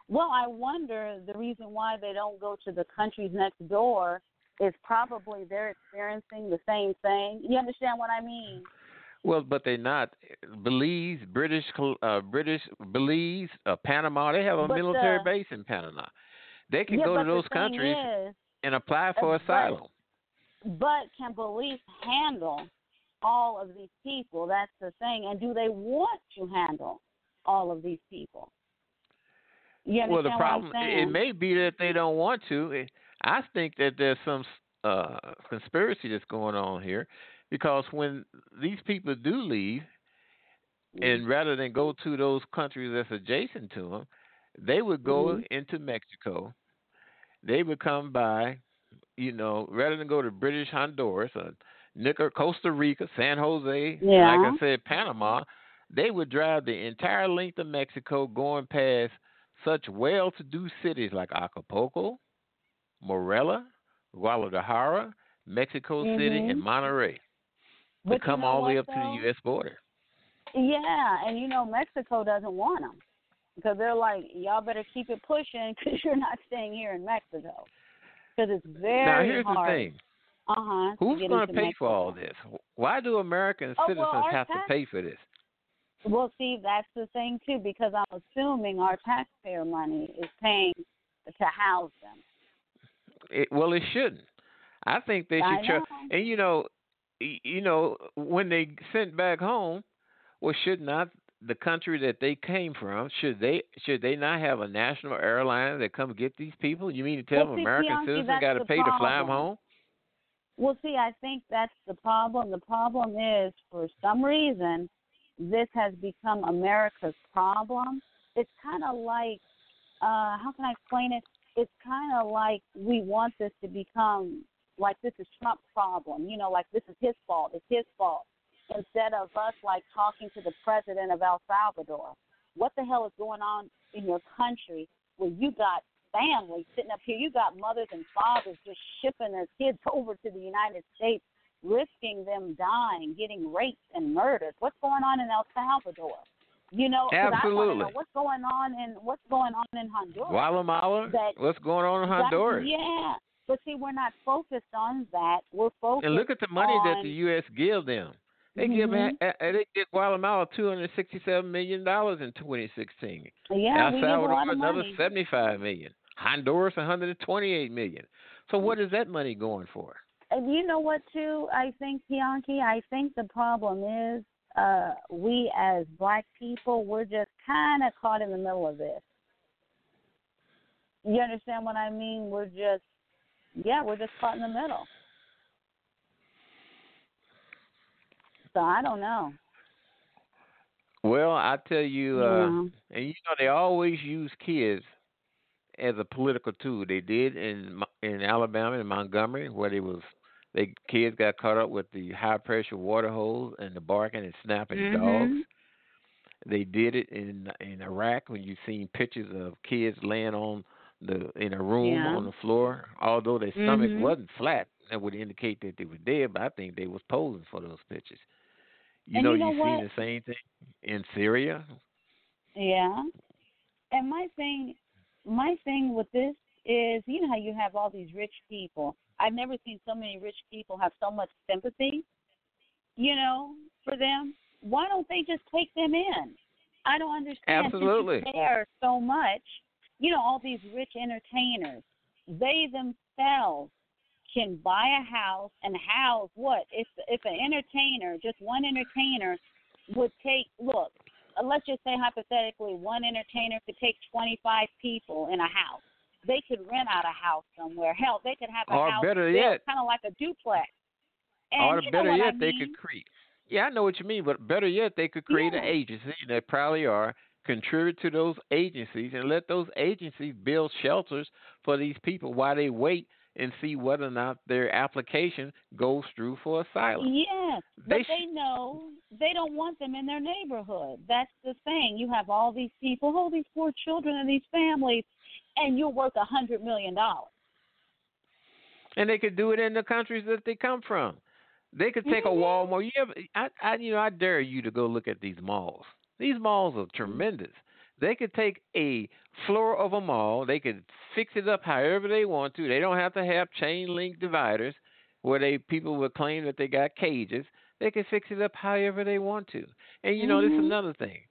Well, I wonder the reason why they don't go to the countries next door is probably they're experiencing the same thing. You understand what I mean? Well, but they're not. Belize, British, uh, British, Belize, uh, Panama. They have a But military the- base in Panama. They can yeah, go to those countries Is, and apply for uh, but- asylum. but can Belize handle all of these people? That's the thing. And do they want to handle all of these people? Well, the problem it may be that they don't want to. I think that there's some uh, conspiracy that's going on here, because when these people do leave, and rather than go to those countries that's adjacent to them, they would go Mhm. into Mexico. They would come by, you know, rather than go to British Honduras or Nicar- Costa Rica, San Jose, Yeah. like I said, Panama, they would drive the entire length of Mexico going past such well to do cities like Acapulco, Morelia, Guadalajara, Mexico City, and Mhm. But to you come know all the way up to the U.S. border. Yeah, and you know Mexico doesn't want them because they're like, y'all better keep it pushing because you're not staying here in Mexico because it's very now, here's hard. the thing. Uh huh. Who's going to pay for all this? Why do American Oh, citizens our have to pay for this? Well, see, that's the thing too because I'm assuming our taxpayer money is paying to house them. it, well, it shouldn't. I think they should try. And you know, you know, when they sent back home, well, should not the country that they came from should they should they not have a national airline that come get these people? You mean to tell Well, them see, American Bianchi, citizens got to pay to fly them home? Well, see, I think that's the problem. The problem is, for some reason, this has become America's problem. It's kind of like, uh, how can I explain it? It's kind of like we want this to become like this is Trump's problem. You know, like this is his fault. It's his fault. Instead of us like talking to the president of El Salvador, what the hell is going on in your country where you got families sitting up here, you got mothers and fathers just shipping their kids over to the United States, risking them dying, getting raped and murdered. What's going on in El Salvador? You know, Absolutely. know what's going on in what's going on in Honduras. Guatemala. That- What's going on in That- Honduras? yeah, but see, we're not focused on that. We're focused. And look at the money that the U.S. give them. They give Mhm. uh, uh, they give Guatemala two hundred sixty-seven million dollars in 2016. Yeah, El give Salvador lot of another. 75 million. Honduras 128 million. So what is that money going for? And you know what, too? I think, Bianchi, I think the problem is uh, we as black people, we're just kind of caught in the middle of this. You understand what I mean? We're just, yeah, we're just caught in the middle. So I don't know. Well, I tell you, uh, Yeah. and you know they always use kids as a political tool. They did in in Alabama in Montgomery, where they was they kids got caught up with the high pressure water hose and the barking and snapping Mhm. dogs. They did it in in Iraq when you seen pictures of kids laying on the in a room Yeah. on the floor, although their stomach Mhm. wasn't flat. That would indicate that they were dead, but I think they was posing for those pictures. You And know, you know you've seen the same thing in Syria. Yeah. And my thing my thing with this is you know how you have all these rich people. I've never seen so many rich people have so much sympathy, you know, for them. Why don't they just take them in? I don't understand. Since you Absolutely. care so much. You know, all these rich entertainers, they themselves can buy a house and house what? If if an entertainer, just one entertainer would take look, uh, let's just say hypothetically one entertainer could take 25 people in a house. They could rent out a house somewhere. Hell, they could have a Or house better yet- kind of like a duplex. And or you know better yet, I they could create. Yeah, I know what you mean, but better yet, they could create an agency. and They probably are. Contribute to those agencies and let those agencies build shelters for these people while they wait and see whether or not their application goes through for asylum. Yes, They but they know they don't want them in their neighborhood. That's the thing. You have all these people, all these poor children and these families, and you're worth a hundred million dollars. and they could do it in the countries that they come from. They could take a mm-hmm. Walmart. You ever, I, I, you know, I dare you to go look at these malls. These malls are tremendous. They could take a floor of a mall. They could fix it up however they want to. They don't have to have chain link dividers where they people would claim that they got cages. They can fix it up however they want to. And you know, this is Mhm. another thing.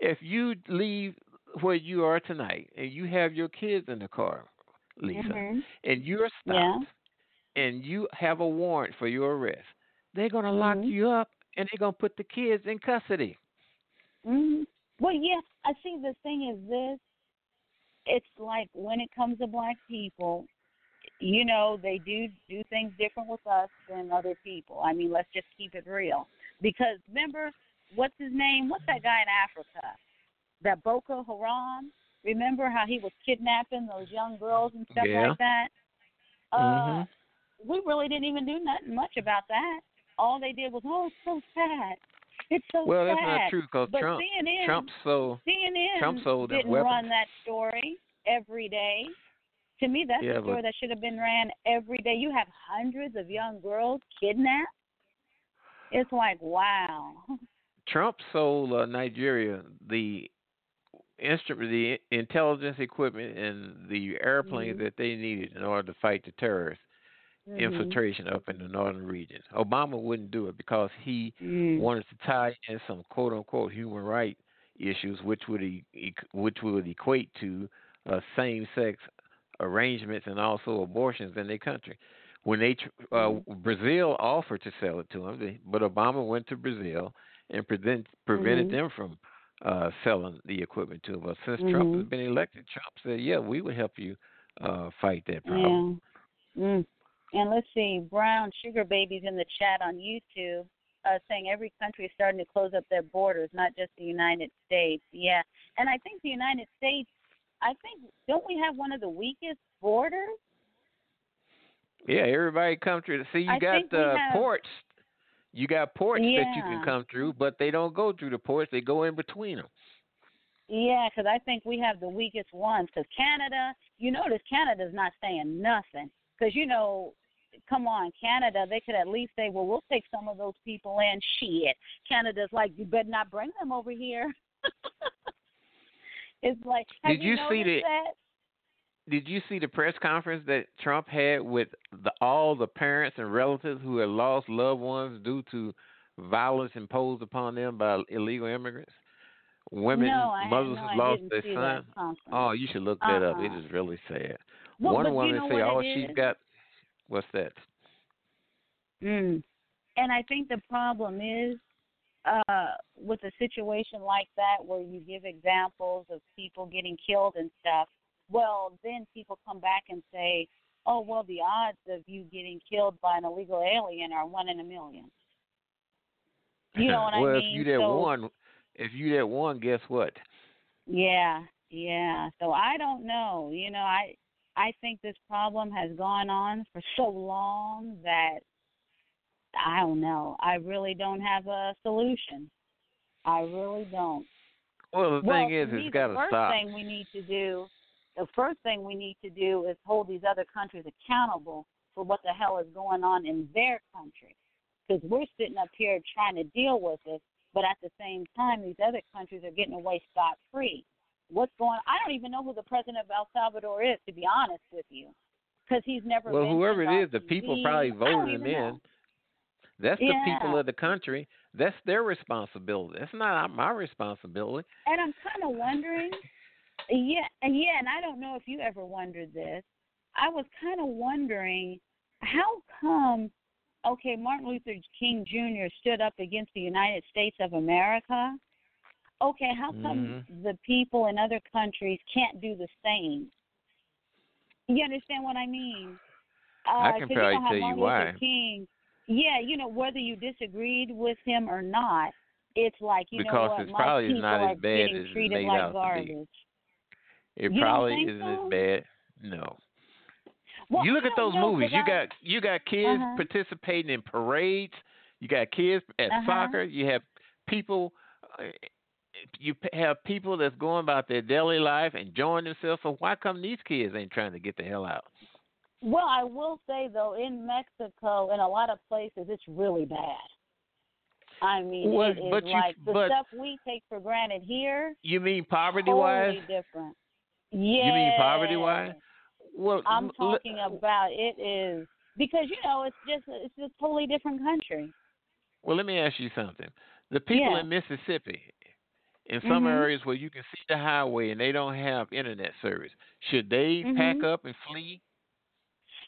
If you leave where you are tonight and you have your kids in the car, Lisa, Mhm. and you're stopped and you have a warrant for your arrest, they're going to lock you up and they're going to put the kids in custody. Hmm Well, yeah. I see. The thing is this: it's like when it comes to black people, you know, they do do things different with us than other people. I mean, let's just keep it real. Because remember, what's his name? What's that guy in Africa? That Boko Haram. Remember how he was kidnapping those young girls and stuff Yeah. like that? Uh, Mhm. we really didn't even do nothing much about that. All they did was, oh, it's so sad. It's so Well, sad. that's not true because Trump, CNN, Trump so CNN Trump sold didn't weapons. run that story every day. To me, that's Yeah, a story but- that should have been ran every day. You have hundreds of young girls kidnapped. It's like, wow. Trump sold uh, Nigeria the instrument, the intelligence equipment, and the airplanes Mhm. that they needed in order to fight the terrorists Mhm. infiltration up in the northern region. Obama wouldn't do it because he Mm. wanted to tie in some quote unquote human rights issues, which would e- which would equate to uh, same sex arrangements and also abortions in their country. When they tr- uh, Brazil offered to sell it to them, but Obama went to Brazil and prevent, prevented Mhm. them from uh, selling the equipment to them. But since Trump has Mhm. been elected, Trump said, "Yeah, we would help you uh, fight that problem." Yeah. Mm. And let's see, Brown Sugar Babies in the chat on YouTube uh, saying every country is starting to close up their borders, not just the United States. Yeah. And I think the United States, I think, don't we have one of the weakest borders? Yeah, everybody come through. See, you I got the uh, have- ports. You got ports that you can come through, but they don't go through the ports. They go in between them. Yeah, because I think we have the weakest ones. Because Canada, you notice Canada's not saying nothing. Because you know, come on, Canada, they could at least say, well, we'll take some of those people in. Shit, Canada's like, you better not bring them over here. it's like, Did you see the- that? Did you see the press conference that Trump had with the, all the parents and relatives who had lost loved ones due to violence imposed upon them by illegal immigrants? Women, No, mothers no, who lost their son. Oh, you should look that up. It Uh-uh. is really sad. Well, One but you woman know say all she's got. What's that? Mm. And I think the problem is uh with a situation like that where you give examples of people getting killed and stuff, well then people come back and say, Oh well the odds of you getting killed by an illegal alien are one in a million. You know what well, I mean? if you that So- one, if you that one, guess what? Yeah, yeah. So I don't know. You know, I I think this problem has gone on for so long that I don't know. I really don't have a solution. I really don't. Well, the well, thing is, it's got to stop. the first thing we need to do, the first thing we need to do is hold these other countries accountable for what the hell is going on in their country. Because we're sitting up here trying to deal with it, but at the same time, these other countries are getting away scot free. What's going? I don't even know who the president of El Salvador is, to be honest with you, because he's never. Well, whoever it is, the people probably voted him even in. know. That's the people of the country. That's their responsibility. That's not my responsibility. And I'm kind of wondering, yeah, and yeah, and I don't know if you ever wondered this. I was kind of wondering how come, okay, Martin Luther King Jr. stood up against the United States of America. Okay, how come Mhm. the people in other countries can't do the same? You understand what I mean? Uh, I can 'cause you probably know tell you Martin why. Luther King, yeah, you know whether you disagreed with him or not, it's like you Because know what, it's my probably people not as bad as treated made like out to be. garbage. It You probably isn't so? as bad. No. Well, you look at those know, movies. You I- got you got kids Uh-huh. participating in parades. You got kids at Uh-huh. soccer. You have people. You have people that's going about their daily life, enjoying themselves. So why come these kids ain't trying to get the hell out? Well, I will say though, in Mexico, in a lot of places, it's really bad. I mean, Well, it is you- like the stuff we take for granted here. You mean poverty totally wise? different. Yeah. You mean poverty wise? Well, I'm l- talking about it is because you know it's just it's a totally different country. Well, let me ask you something. The people Yeah. in Mississippi, in some Mhm. areas where you can see the highway and they don't have internet service, should they pack Mhm. up and flee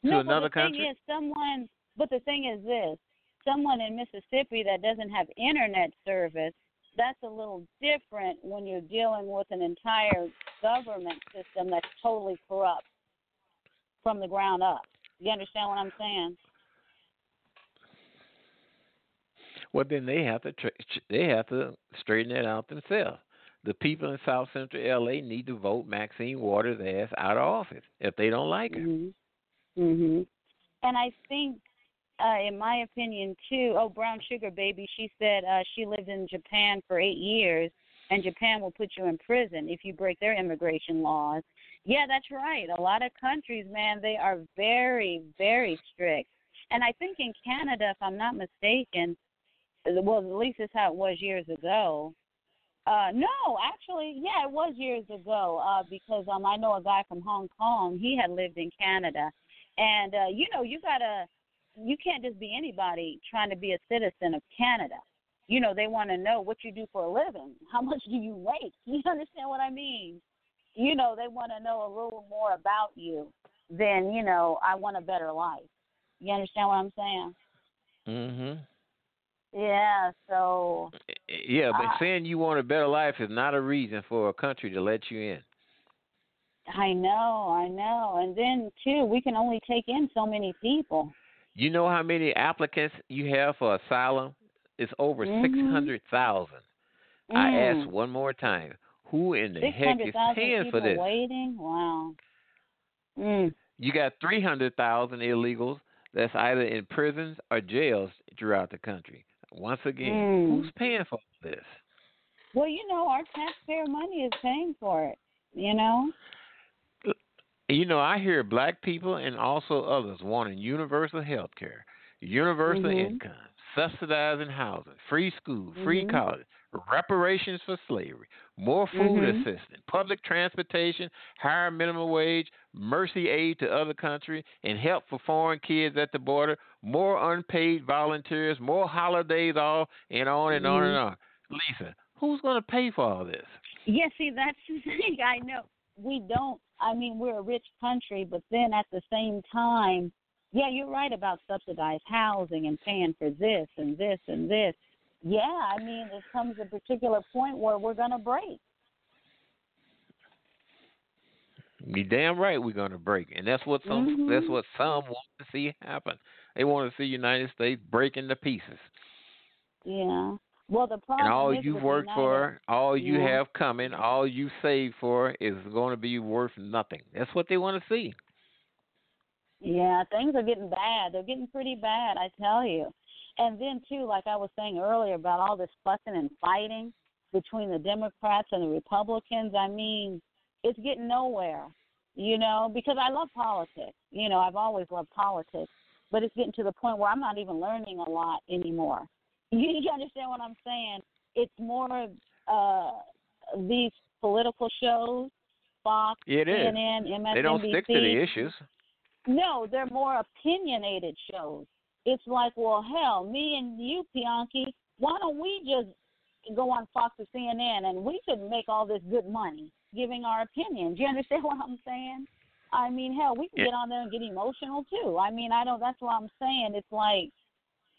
to no, another but the country? thing is, someone. But the thing is this: someone in Mississippi that doesn't have internet service. That's a little different when you're dealing with an entire government system that's totally corrupt from the ground up. You understand what I'm saying? Well, then they have to tr- they have to straighten it out themselves. The people in South Central LA need to vote Maxine Waters' ass out of office if they don't like her. Mhm. Mhm. And I think, uh, in my opinion too. Oh, brown sugar baby. She said uh, she lived in Japan for eight years, and Japan will put you in prison if you break their immigration laws. Yeah, that's right. A lot of countries, man, they are very, very strict. And I think in Canada, if I'm not mistaken, well, at least that's how it was years ago. Uh, no, actually, yeah, it was years ago. Uh, because um, I know a guy from Hong Kong. He had lived in Canada, and uh, you know, you gotta, you can't just be anybody trying to be a citizen of Canada. You know, they want to know what you do for a living. How much do you make? You understand what I mean? you know, they want to know a little more about you than, you know, I want a better life. You understand what I'm saying? Mhm. Yeah, so Yeah, but Uh, saying you want a better life is not a reason for a country to let you in. I know, I know. And then too, we can only take in so many people. You know how many applicants you have for asylum? It's over Mhm. six hundred thousand. I Mm. ask one more time, who in the heck is paying for this? waiting. Wow. Mm. You got three hundred thousand illegals that's either in prisons or jails throughout the country. Once again, Mm. who's paying for this? Well, you know, our taxpayer money is paying for it. You know. You know, I hear black people and also others wanting universal health care, universal Mhm. income, subsidizing housing, free school, free Mhm. college, reparations for slavery, more food Mhm. assistance, public transportation, higher minimum wage, mercy aid to other countries, and help for foreign kids at the border, more unpaid volunteers, more holidays off, and on and on and on. Lisa, who's going to pay for all this? Yeah, see, that's the thing. I know we don't. I mean, we're a rich country, but then at the same time, yeah, you're right about subsidized housing and paying for this and this and this. Yeah, I mean, it comes a particular point where we're gonna break. You damn right we're gonna break, and that's what some Mhm. that's what some want to see happen. They want to see United States break into pieces, Yeah. Well, the problem and all you've worked United- for, all you Yeah. have coming, all you saved for is going to be worth nothing. That's what they want to see. Yeah, things are getting bad. They're getting pretty bad, I tell you. And then too, like I was saying earlier about all this fussing and fighting between the Democrats and the Republicans. I mean, it's getting nowhere. You know, because I love politics. You know, I've always loved politics, but it's getting to the point where I'm not even learning a lot anymore. You, you understand what I'm saying? It's more uh these political shows, Fox, It is. CNN, MSNBC. They don't stick to the issues. No, they're more opinionated shows. It's like, well, hell, me and you, Bianchi, why don't we just go on Fox or CNN and we could make all this good money giving our opinions. You understand what I'm saying? I mean, hell, we can Yeah. get on there and get emotional too. I mean, I don't. That's what I'm saying. It's like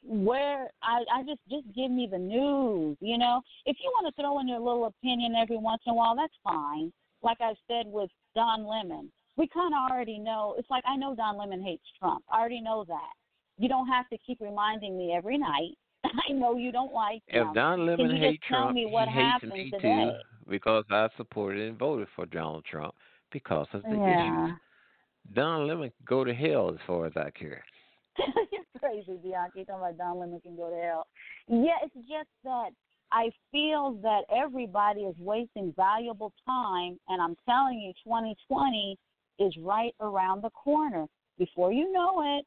where I I just just give me the news. You know, if you want to throw in your little opinion every once in a while, that's fine. Like I said with Don Lemon, we kind of already know. It's like I know Don Lemon hates Trump. I already know that. You don't have to keep reminding me every night. I know you don't like him. If Don Lemon Can you hates Trump, me what he hates happened me today? too because I supported and voted for Donald Trump because of the Yeah. issues. Don Lemon can go to hell as far as I care. You're crazy, Bianchi. Talking about Don Lemon can go to hell. Yeah, it's just that I feel that everybody is wasting valuable time, and I'm telling you, 2020 is right around the corner. Before you know it,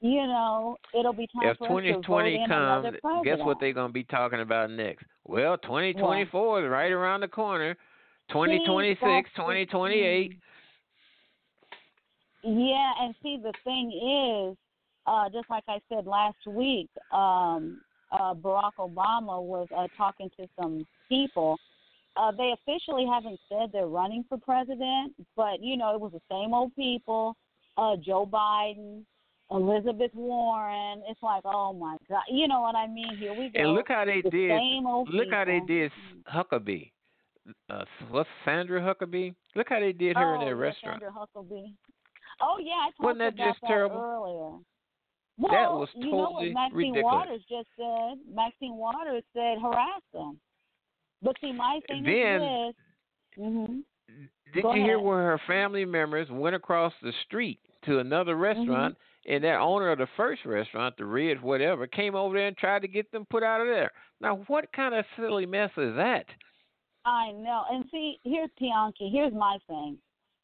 you know it'll be time If for us to vote 2020 in comes, guess what they're going to be talking about next? Well, 2024 is right around the corner. 2026, that's the 2028. Yeah, and see the thing is, uh, just like I said last week, um, uh, Barack Obama was uh, talking to some people. Uh, they officially haven't said they're running for president, but you know it was the same old people. Uh, Joe Biden, Elizabeth Warren. It's like, oh my God, you know what I mean? Here we go. And look how they the did. Look how they did Huckabee. Uh, what's Sandra Huckabee? Look how they did her oh, in that yeah, restaurant. Sandra Huckabee. Oh yeah, I talked Wasn't that about just that terrible? earlier. That Well, was you know what Maxine ridiculous. Waters just said. Maxine Waters said harass them. But see, my thing Then- is this. hmm Did Go you hear where her family members went across the street to another restaurant, Mm-hmm. And that owner of the first restaurant, the Red whatever, came over there and tried to get them put out of there? Now, what kind of silly mess is that? I know. And see, here's Bianchi. Here's my thing.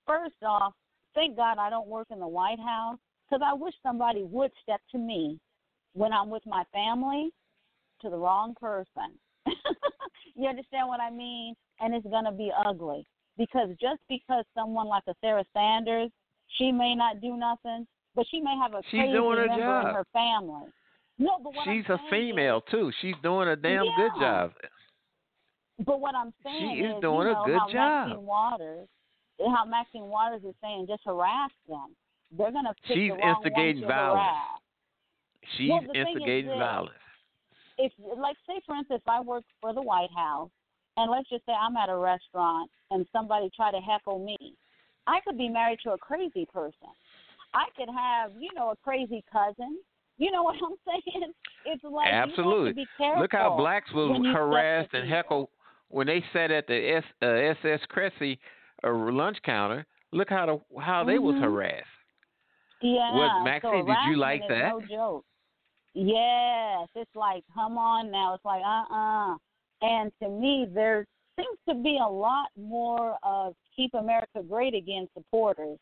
First off, thank God I don't work in the White House because I wish somebody would step to me when I'm with my family to the wrong person. you understand what I mean? And it's going to be ugly because just because someone like a Sarah Sanders, she may not do nothing, but she may have a She's crazy doing her member in her family. No, but what I'm She's a saying is- female too. She's doing a damn good job. But what I'm saying She is is, doing you a know good how job. Maxine Waters, how Maxine Waters is saying, just harass them. They're gonna pick She's the wrong instigating violence. harass. She's Well, thing is instigating violence. if like say for instance I work for the White House and let's just say I'm at a restaurant and somebody try to heckle me, I could be married to a crazy person. I could have, you know, a crazy cousin. You know what I'm saying? It's like you have Absolutely. to be careful. Look how blacks was step harassed and heckled when they sat at the S, uh, SS Kresge uh, lunch counter. Look how the, how they was Mhm. harassed. Yeah. What, so Maxine, did you like that? No joke. Yes, it's like, come on now. It's like, uh uh And to me, there seems to be a lot more of Keep America Great Again supporters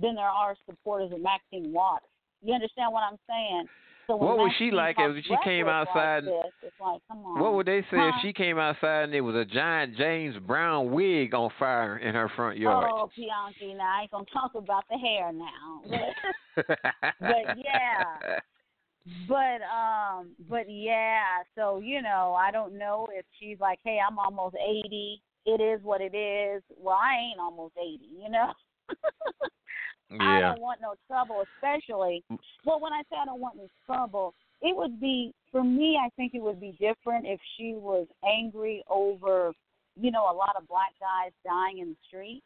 than there are supporters of Maxine Waters. You understand what I'm saying? So What would she like if she came outside? Like this, it's like, come on. What would they say Huh? if she came outside and there was a giant James Brown wig on fire in her front yard? Oh, Bianchi, now I ain't gonna talk about the hair now. But, but yeah. But um but yeah, so you know, I don't know if she's like, Hey, I'm almost eighty. It is what it is. Well, I ain't almost eighty, you know? I don't want no trouble, especially well when I say I don't want any trouble, it would be for me I think it would be different if she was angry over, you know, a lot of black guys dying in the street.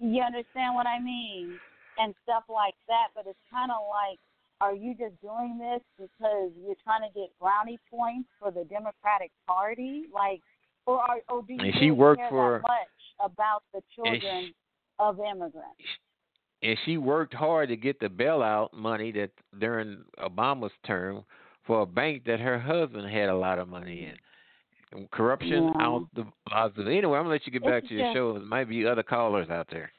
You understand what I mean? And stuff like that, but it's kinda like are you just doing this because you're trying to get brownie points for the Democratic Party? Like or are or do you And she really worked care for- that much about the children of immigrants? And she worked hard to get the bailout money that during Obama's term for a bank that her husband had a lot of money in. And Corruption Yeah. out the closet. Anyway, I'm gonna let you get back It's to your just- show. There might be other callers out there.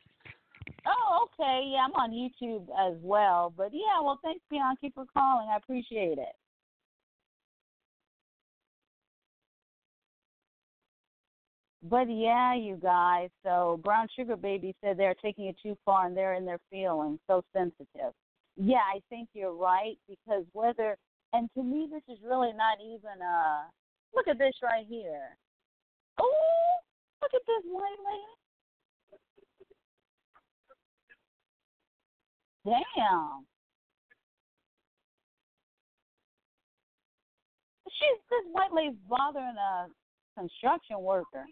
Oh, okay. Yeah, I'm on YouTube as well. But yeah, well, thanks, Bianchi, for calling. I appreciate it. But yeah, you guys. So Brown Sugar Baby said they're taking it too far and they're in their feelings, so sensitive. Yeah, I think you're right because whether and to me this is really not even a look at this right here. Oh, look at this white lady. Damn. She's this white lady's bothering a construction worker.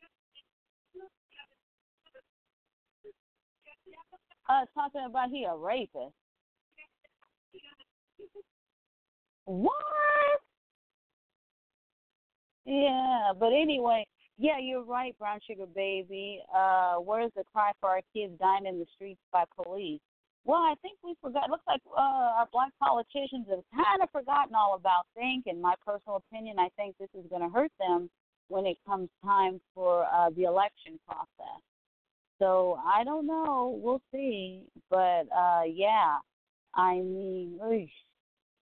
Uh, talking about he a rapist. What? Yeah, but anyway, yeah, you're right, Brown Sugar Baby. Uh, where's the cry for our kids dying in the streets by police? Well, I think we forgot. Looks like uh, our black politicians have kind of forgotten all about Think. In my personal opinion, I think this is going to hurt them when it comes time for uh, the election process. So I don't know. We'll see. But uh, yeah, I mean,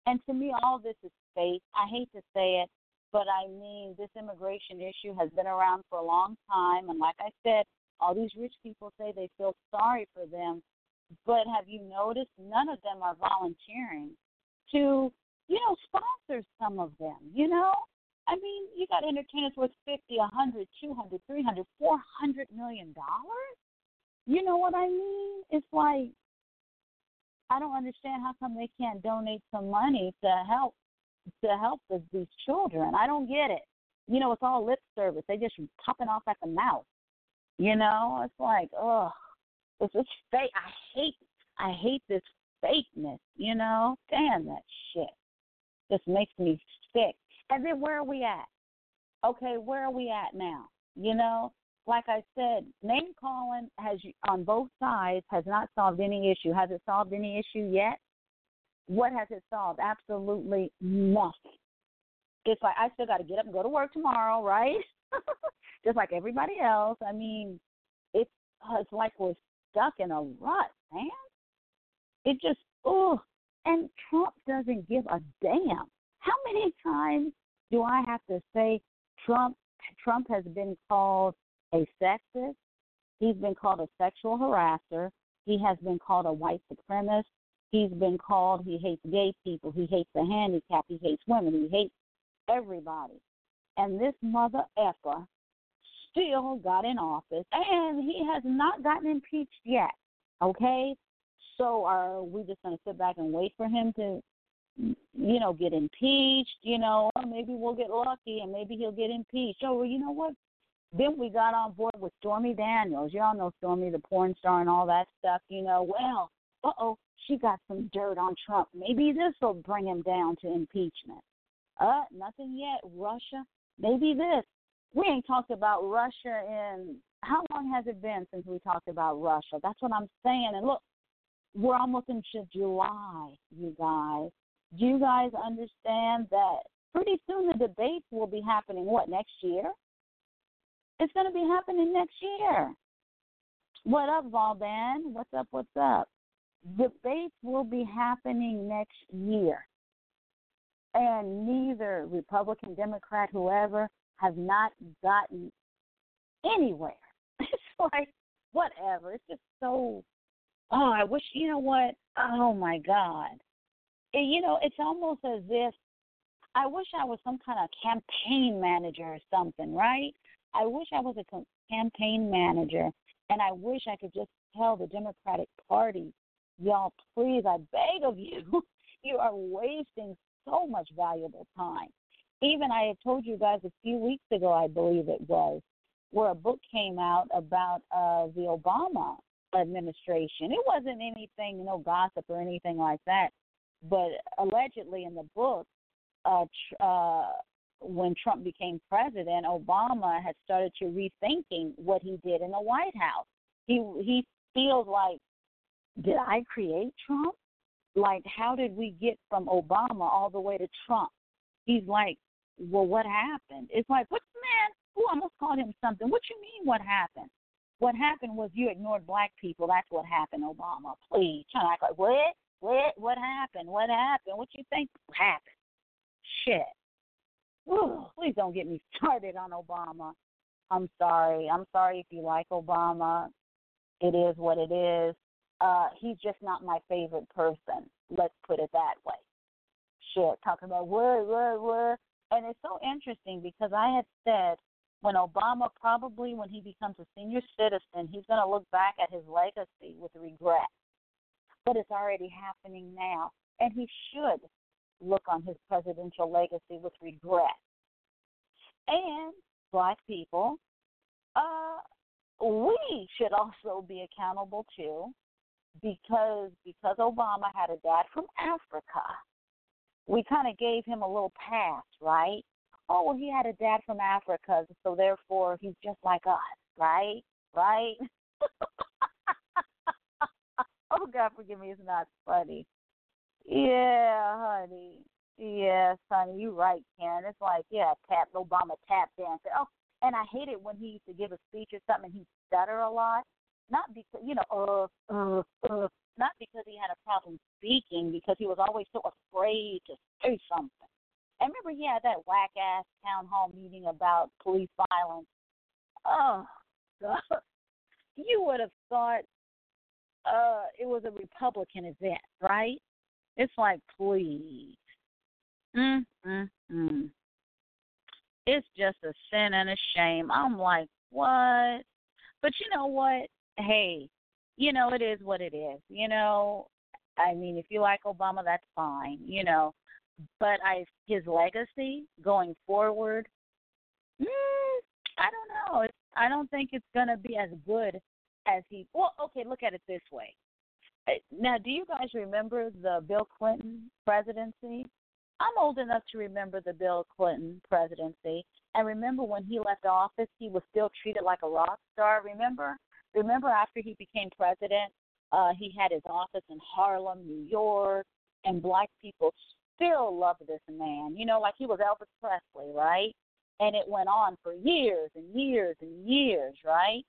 and to me, all this is fake. I hate to say it, but I mean, this immigration issue has been around for a long time. And like I said, all these rich people say they feel sorry for them. But have you noticed none of them are volunteering to, you know, sponsor some of them, you know? I mean, you got entertainers worth fifty, a hundred, two hundred, three hundred, four hundred million dollars. You know what I mean? It's like I don't understand how come they can't donate some money to help to help these children. I don't get it. You know, it's all lip service. They just popping off at the mouth. You know, it's like, ugh, it's just fake. I hate, I hate this fakeness. You know, damn that shit. Just makes me sick. And then where are we at? Okay, where are we at now? You know, like I said, name calling has on both sides has not solved any issue. Has it solved any issue yet? What has it solved? Absolutely nothing. It's like I still got to get up and go to work tomorrow, right? Just like everybody else. I mean, it's uh, it's like we're stuck in a rut, man. It just oh, and Trump doesn't give a damn. How many times do I have to say Trump Trump has been called a sexist. He's been called a sexual harasser. He has been called a white supremacist. He's been called he hates gay people. He hates the handicapped. He hates women. He hates everybody. And this mother effer still got in office, and he has not gotten impeached yet. Okay, so are we just going to sit back and wait for him to, you know, get impeached? You know, or maybe we'll get lucky and maybe he'll get impeached. Oh, well, you know what? Then we got on board with Stormy Daniels. Y'all know Stormy, the porn star, and all that stuff. You know, well, uh oh, she got some dirt on Trump. Maybe this will bring him down to impeachment. Uh, nothing yet. Russia, maybe this. We ain't talked about Russia in how long has it been since we talked about Russia? That's what I'm saying. And look, we're almost into July, you guys. Do you guys understand that pretty soon the debates will be happening? What next year? It's going to be happening next year. What up, Valdan? What's up? What's up? Debates will be happening next year. And neither Republican, Democrat, whoever, have not gotten anywhere. It's like, whatever. It's just so, oh, I wish, you know what? Oh, my God. You know, it's almost as if I wish I was some kind of campaign manager or something, right? I wish I was a campaign manager and I wish I could just tell the Democratic Party, y'all, please, I beg of you, you are wasting so much valuable time. Even I had told you guys a few weeks ago, I believe it was, where a book came out about uh, the Obama administration. It wasn't anything, no gossip or anything like that, but allegedly in the book, uh, tr- uh, when Trump became president, Obama had started to rethinking what he did in the White House. He he feels like, did I create Trump? Like, how did we get from Obama all the way to Trump? He's like, well, what happened? It's like, what man? Who almost called him something? What you mean? What happened? What happened was you ignored black people. That's what happened, Obama. Please, trying to act like what? What? What happened? What happened? What you think happened? Shit. Ooh, please don't get me started on Obama. I'm sorry. I'm sorry if you like Obama. It is what it is. Uh, he's just not my favorite person. Let's put it that way. Shit, talking about where, where, where. And it's so interesting because I had said when Obama probably, when he becomes a senior citizen, he's going to look back at his legacy with regret. But it's already happening now. And he should look on his presidential legacy with regret. And black people, uh, we should also be accountable too, because because Obama had a dad from Africa, we kind of gave him a little pass, right? Oh, well, he had a dad from Africa, so therefore he's just like us, right? Right? oh God, forgive me, it's not funny. Yeah, honey. Yes, honey, You're right, Ken. It's like, yeah, tap Obama tap dancing. Oh, and I hate it when he used to give a speech or something and he stutter a lot. Not because you know, uh, uh, uh, not because he had a problem speaking, because he was always so afraid to say something. I remember he had that whack ass town hall meeting about police violence. Oh God, you would have thought uh it was a Republican event, right? It's like, please. Mm, mm, mm. It's just a sin and a shame. I'm like, what? But you know what? Hey, you know, it is what it is. You know, I mean, if you like Obama, that's fine, you know. But I his legacy going forward, mm, I don't know. It's, I don't think it's going to be as good as he. Well, okay, look at it this way. Uh, now, do you guys remember the Bill Clinton presidency? I'm old enough to remember the Bill Clinton presidency. And remember when he left office, he was still treated like a rock star. Remember? Remember after he became president, uh, he had his office in Harlem, New York, and black people still loved this man. You know, like he was Elvis Presley, right? And it went on for years and years and years, right?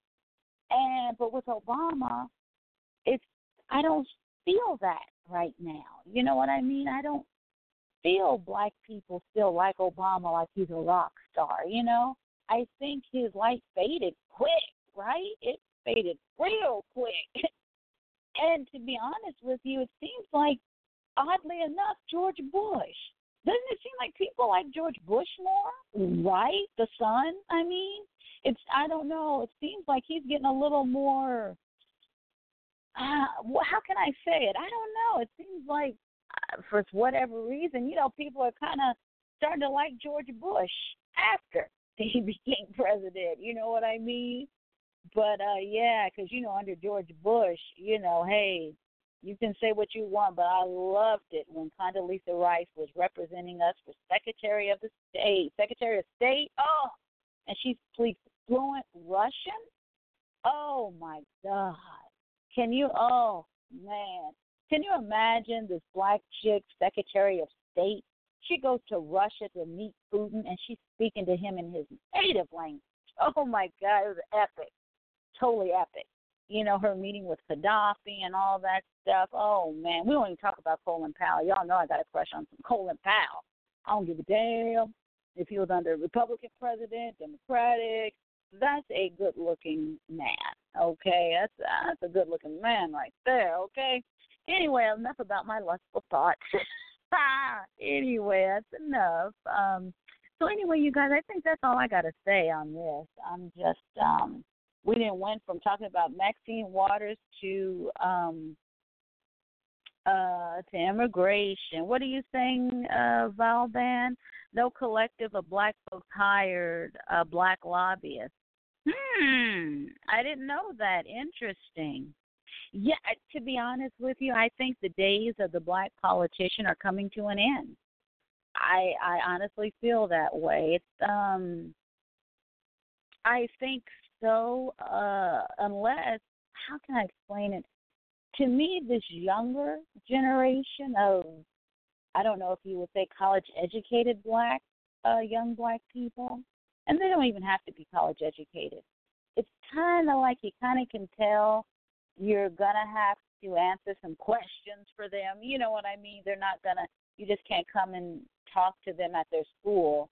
And but with Obama, it's I don't feel that right now. You know what I mean? I don't feel black people still like Obama like he's a rock star, you know? I think his light faded quick, right? It faded real quick. and to be honest with you, it seems like oddly enough, George Bush. Doesn't it seem like people like George Bush more? Right? The son, I mean. It's I don't know. It seems like he's getting a little more. Uh, how can I say it? I don't know. It seems like uh, for whatever reason, you know, people are kind of starting to like George Bush after he became president. You know what I mean? But uh yeah, because you know, under George Bush, you know, hey, you can say what you want, but I loved it when Condoleezza Rice was representing us for Secretary of the State, Secretary of State. Oh, and she speaks fluent Russian. Oh my God! Can you? Oh man! Can you imagine this black chick, Secretary of State? She goes to Russia to meet Putin, and she's speaking to him in his native language. Oh my God! It was epic, totally epic you know, her meeting with Gaddafi and all that stuff. Oh man, we don't even talk about Colin Powell. Y'all know I got a crush on some Colin Powell. I don't give a damn if he was under Republican president, Democratic. That's a good looking man. Okay, that's that's a good looking man right there. Okay. Anyway, enough about my lustful thoughts. anyway, that's enough. Um, so anyway, you guys, I think that's all I got to say on this. I'm just um we didn't went from talking about Maxine Waters to um uh to immigration. What are you saying, uh Valban? No collective of black folks hired a black lobbyist. Hmm. I didn't know that. Interesting. Yeah, to be honest with you, I think the days of the black politician are coming to an end. I I honestly feel that way. It's um I think so uh unless how can I explain it? To me this younger generation of I don't know if you would say college educated black uh young black people and they don't even have to be college educated. It's kind of like you kind of can tell you're going to have to answer some questions for them. You know what I mean? They're not going to you just can't come and talk to them at their school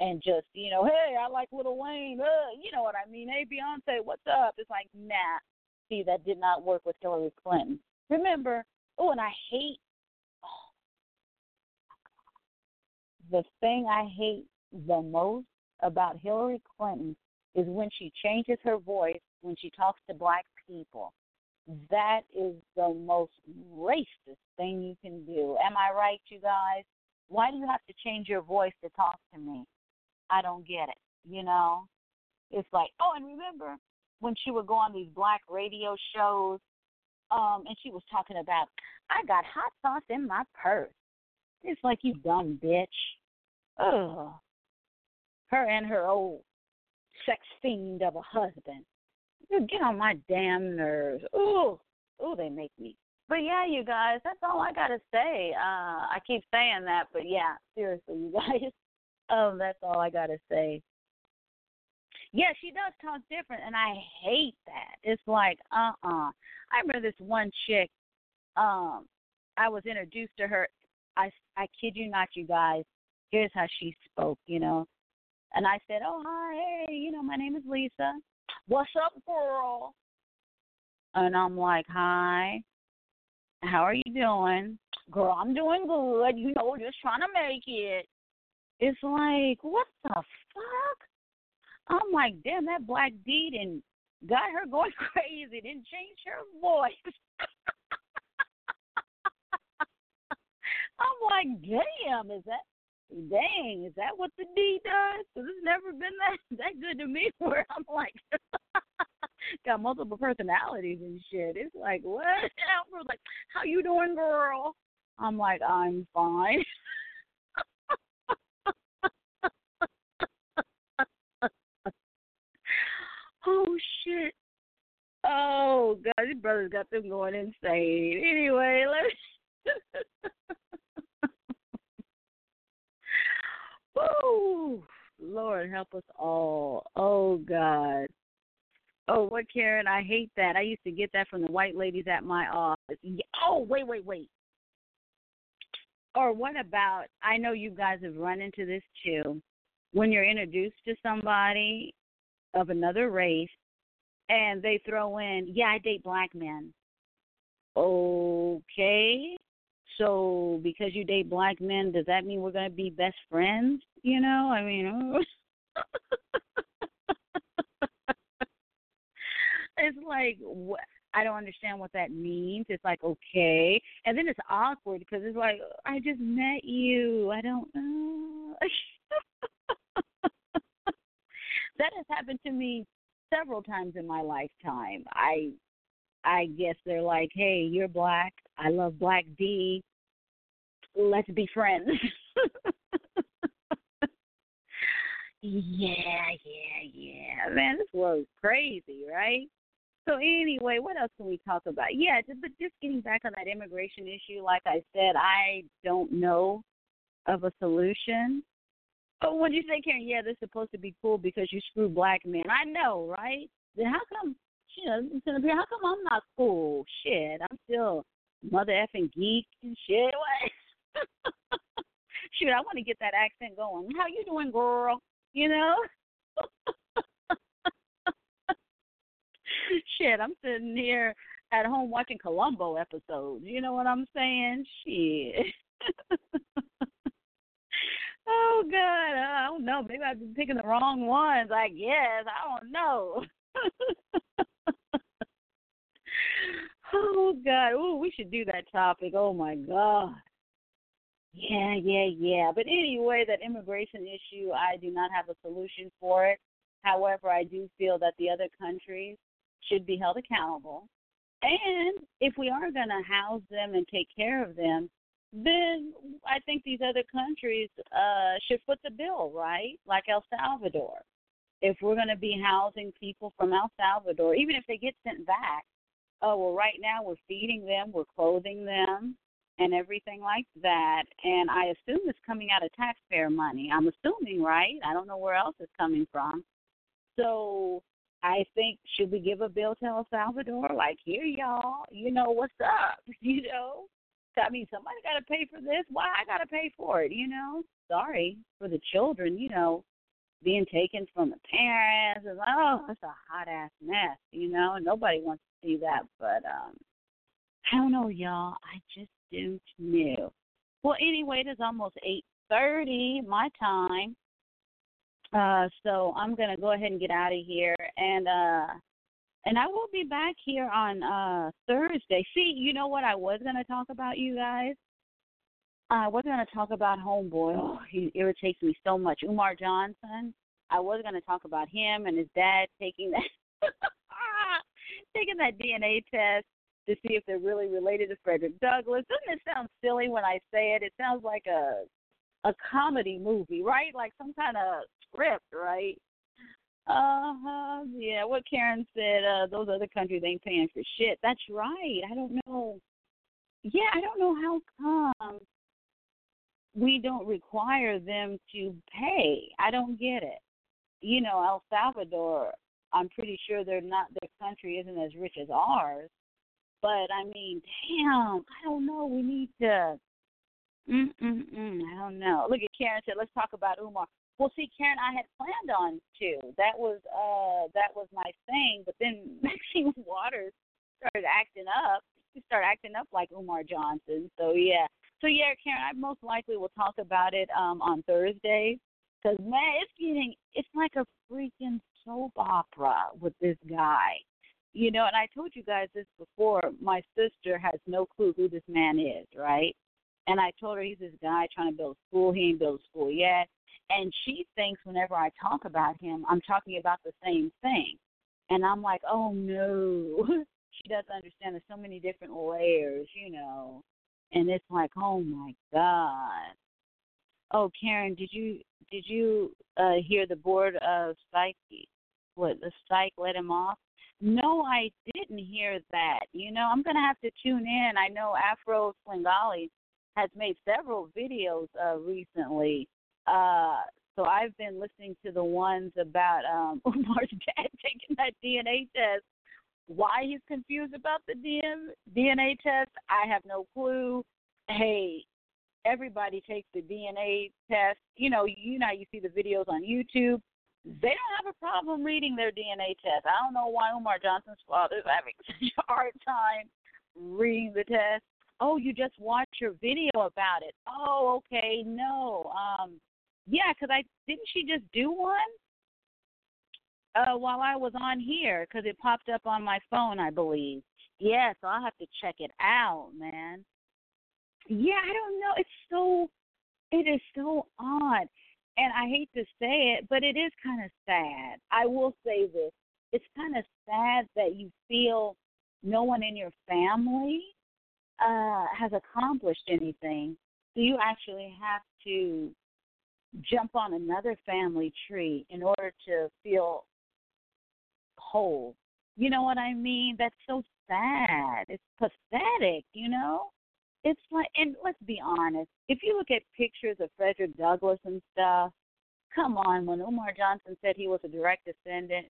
and just you know, hey, I like Lil Wayne. Uh, you know what I mean? Hey, Beyonce, what's up? It's like, nah. See, that did not work with Hillary Clinton. Remember? Oh, and I hate oh, the thing I hate the most about Hillary Clinton is when she changes her voice when she talks to black people. That is the most racist thing you can do. Am I right, you guys? Why do you have to change your voice to talk to me? I don't get it. You know, it's like, oh, and remember when she would go on these black radio shows, um, and she was talking about, I got hot sauce in my purse. It's like you dumb bitch. Ugh. Her and her old sex fiend of a husband. You get on my damn nerves. Ooh, ooh, they make me. But yeah, you guys, that's all I gotta say. Uh, I keep saying that, but yeah, seriously, you guys. Um, that's all I gotta say. Yeah, she does talk different, and I hate that. It's like, uh, uh I remember this one chick. Um, I was introduced to her. I, I kid you not, you guys. Here's how she spoke, you know. And I said, "Oh, hi, hey, you know, my name is Lisa. What's up, girl?" And I'm like, "Hi, how are you doing, girl? I'm doing good. You know, just trying to make it." It's like, what the fuck? I'm like, damn, that black deed and got her going crazy. Didn't change her voice. I'm like, damn, is that dang, is that what the D does? Because it's never been that that good to me where I'm like got multiple personalities and shit. It's like, what? Like, how you doing, girl? I'm like, I'm fine. oh shit. Oh god, these brothers got them going insane. Anyway, let's Woo! Lord help us all. Oh God. Oh, what Karen? I hate that. I used to get that from the white ladies at my office. Oh, wait, wait, wait. Or what about? I know you guys have run into this too. When you're introduced to somebody of another race, and they throw in, "Yeah, I date black men." Okay, so because you date black men, does that mean we're going to be best friends? You know, I mean, it's like what I don't understand what that means. It's like okay, and then it's awkward because it's like I just met you. I don't know. that has happened to me several times in my lifetime. I I guess they're like, "Hey, you're black. I love Black D. Let's be friends." yeah, yeah, yeah. Man, this world's crazy, right? So anyway, what else can we talk about? Yeah, but just getting back on that immigration issue, like I said, I don't know of a solution. Oh, what did you say, Karen? Yeah, they're supposed to be cool because you screw black men. I know, right? Then how come? Shit, how come I'm not cool? Shit, I'm still mother effing geek and shit. What? Shoot, I want to get that accent going. How you doing, girl? You know? Shit, I'm sitting here at home watching Columbo episodes. You know what I'm saying? Shit. oh God, I don't know. Maybe I've been picking the wrong ones. I guess I don't know. Oh God, oh we should do that topic. Oh my God. Yeah, yeah, yeah. But anyway, that immigration issue, I do not have a solution for it. However, I do feel that the other countries should be held accountable. And if we are going to house them and take care of them, then I think these other countries uh, should foot the bill, right? Like El Salvador. If we're going to be housing people from El Salvador, even if they get sent back, oh, well, right now we're feeding them, we're clothing them, and everything like that. And I assume it's coming out of taxpayer money. I'm assuming, right? I don't know where else it's coming from. So I think should we give a bill to El Salvador? Like, here, y'all, you know what's up? You know, I mean, somebody got to pay for this. Why I got to pay for it? You know, sorry for the children. You know, being taken from the parents and oh, it's a hot ass mess. You know, nobody wants to see that. But um, I don't know, y'all. I just don't know. Well, anyway, it is almost eight thirty my time. Uh, so I'm gonna go ahead and get out of here, and uh, and I will be back here on uh Thursday. See, you know what I was gonna talk about, you guys. I was gonna talk about Homeboy. Oh, he irritates me so much. Umar Johnson. I was gonna talk about him and his dad taking that taking that DNA test to see if they're really related to Frederick Douglass. Doesn't it sound silly when I say it? It sounds like a a comedy movie, right? Like some kind of script, right? Uh huh. Yeah, what Karen said, uh, those other countries ain't paying for shit. That's right. I don't know. Yeah, I don't know how come we don't require them to pay. I don't get it. You know, El Salvador, I'm pretty sure they're not their country isn't as rich as ours. But I mean, damn, I don't know. We need to Mm-mm-mm, I don't know. Look at Karen said, let's talk about Umar. Well, see, Karen, I had planned on to. That was uh that was my thing, but then Maxine Waters started acting up. She started acting up like Umar Johnson. So yeah, so yeah, Karen, I most likely will talk about it um on Thursday. Cause man, it's getting it's like a freaking soap opera with this guy. You know, and I told you guys this before. My sister has no clue who this man is, right? And I told her he's this guy trying to build a school. He ain't built a school yet. And she thinks whenever I talk about him, I'm talking about the same thing. And I'm like, oh no. she doesn't understand there's so many different layers, you know. And it's like, oh my God. Oh, Karen, did you did you uh hear the board of psych what the psych let him off? No, I didn't hear that. You know, I'm gonna have to tune in. I know Afro Slingali has made several videos uh, recently. Uh, so I've been listening to the ones about um, Umar's dad taking that DNA test. Why he's confused about the DNA test, I have no clue. Hey, everybody takes the DNA test. You know, you know, you see the videos on YouTube. They don't have a problem reading their DNA test. I don't know why Umar Johnson's father is having such a hard time reading the test oh, you just watched your video about it. Oh, okay, no. Um, yeah, because I didn't she just do one? Uh, while I was on here because it popped up on my phone, I believe. Yeah, so I'll have to check it out, man. Yeah, I don't know. It's so, it is so odd. And I hate to say it, but it is kind of sad. I will say this. It's kind of sad that you feel no one in your family uh, has accomplished anything. So you actually have to jump on another family tree in order to feel whole. You know what I mean? That's so sad. It's pathetic, you know? It's like, and let's be honest, if you look at pictures of Frederick Douglass and stuff, come on, when Umar Johnson said he was a direct descendant.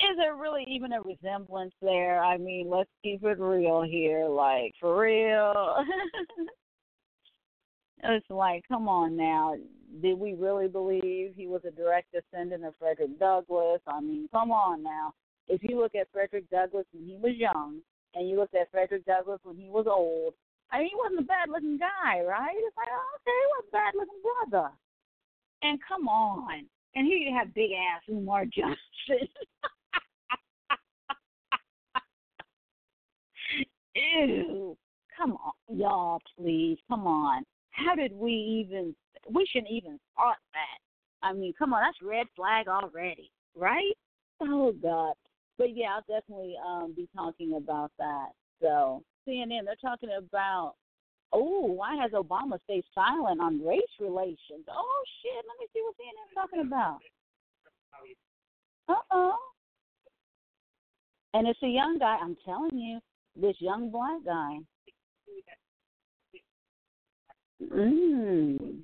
is there really even a resemblance there? I mean, let's keep it real here. Like, for real. it's like, come on now. Did we really believe he was a direct descendant of Frederick Douglass? I mean, come on now. If you look at Frederick Douglass when he was young, and you looked at Frederick Douglass when he was old, I mean, he wasn't a bad looking guy, right? It's like, okay, he was a bad looking brother. And come on. And here you have big ass Umar Johnson. Ew. Come on, y'all, please. Come on. How did we even? We shouldn't even thought that. I mean, come on, that's red flag already, right? Oh God. But yeah, I'll definitely um be talking about that. So CNN, they're talking about. Oh, why has Obama stayed silent on race relations? Oh shit! Let me see what CNN's talking about. Uh oh. And it's a young guy. I'm telling you, this young black guy. Mm.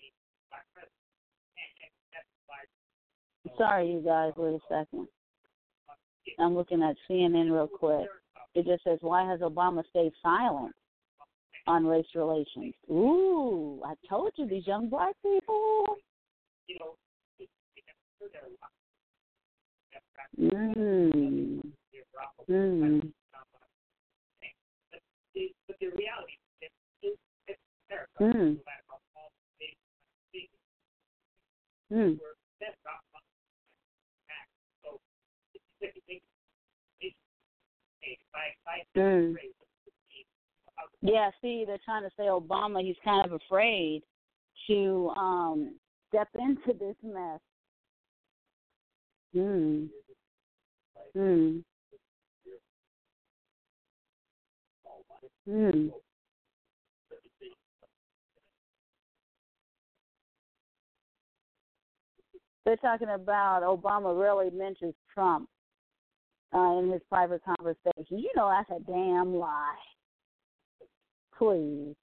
Sorry, you guys. Wait a second. I'm looking at CNN real quick. It just says, "Why has Obama stayed silent on race relations?" Ooh, I told you these young black people. Mm. Mm. But the reality mm. Mm. Mm. Yeah, see, they're trying to say Obama. He's kind of afraid to um step into this mess. Hmm. Hmm. Hmm. They're talking about Obama rarely mentions Trump uh, in his private conversations. You know that's a damn lie. Please.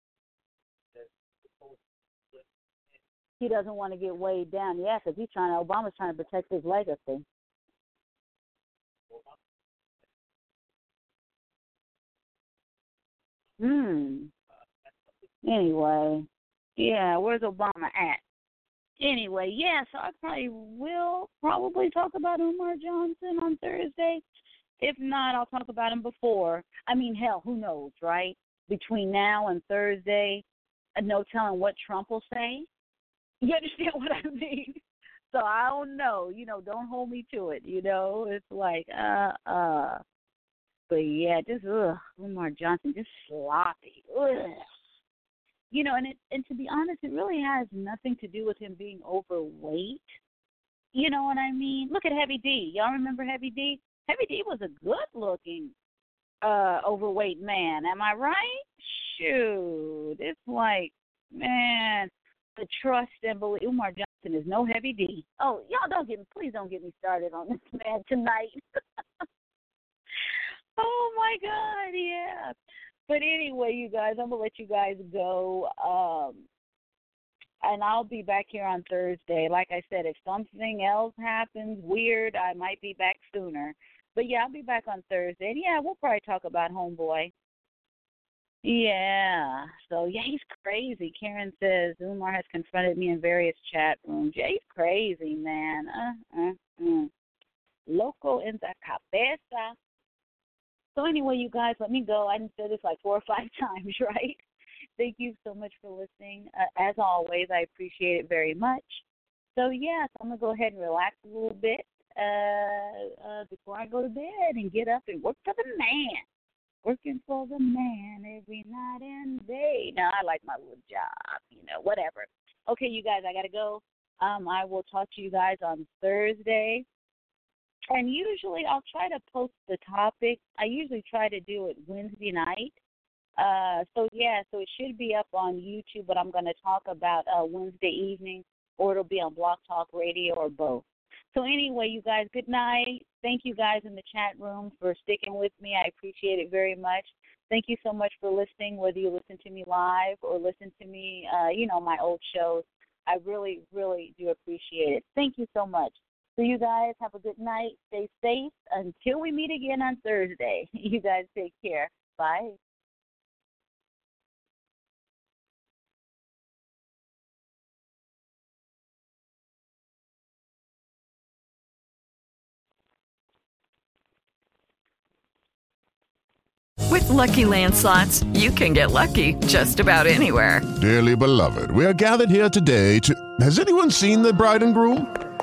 He doesn't want to get weighed down. Yeah, because he's trying. To, Obama's trying to protect his legacy. Hmm. Anyway, yeah, where's Obama at? Anyway, yeah, so I probably will probably talk about Umar Johnson on Thursday. If not, I'll talk about him before. I mean, hell, who knows, right? Between now and Thursday, uh, no telling what Trump will say. You understand what I mean? So I don't know. You know, don't hold me to it. You know, it's like, uh, uh. But yeah, just ugh, Umar Johnson, just sloppy. Ugh. You know, and it and to be honest, it really has nothing to do with him being overweight. You know what I mean? Look at Heavy D. Y'all remember Heavy D? Heavy D was a good looking uh overweight man, am I right? Shoot. It's like, man, the trust and belief Umar Johnson is no heavy D. Oh, y'all don't get me please don't get me started on this man tonight. Oh my God, yeah. But anyway, you guys, I'm gonna let you guys go. Um and I'll be back here on Thursday. Like I said, if something else happens weird, I might be back sooner. But yeah, I'll be back on Thursday. And yeah, we'll probably talk about Homeboy. Yeah. So yeah, he's crazy. Karen says Umar has confronted me in various chat rooms. Yeah, he's crazy, man. Uh, uh, uh. Loco in the cabeza. So anyway, you guys, let me go. I didn't say this like four or five times, right? Thank you so much for listening. Uh, as always, I appreciate it very much. So, yes, I'm going to go ahead and relax a little bit uh, uh, before I go to bed and get up and work for the man. Working for the man every night and day. Now, I like my little job, you know, whatever. Okay, you guys, I got to go. Um, I will talk to you guys on Thursday. And usually I'll try to post the topic. I usually try to do it Wednesday night. Uh, so yeah, so it should be up on YouTube, but I'm going to talk about uh, Wednesday evening, or it'll be on Blog Talk Radio, or both. So anyway, you guys, good night. Thank you guys in the chat room for sticking with me. I appreciate it very much. Thank you so much for listening, whether you listen to me live or listen to me, uh, you know, my old shows. I really, really do appreciate it. Thank you so much. So you guys have a good night. Stay safe until we meet again on Thursday. You guys take care. Bye. With Lucky Land slots, you can get lucky just about anywhere. Dearly beloved, we are gathered here today to. Has anyone seen the bride and groom?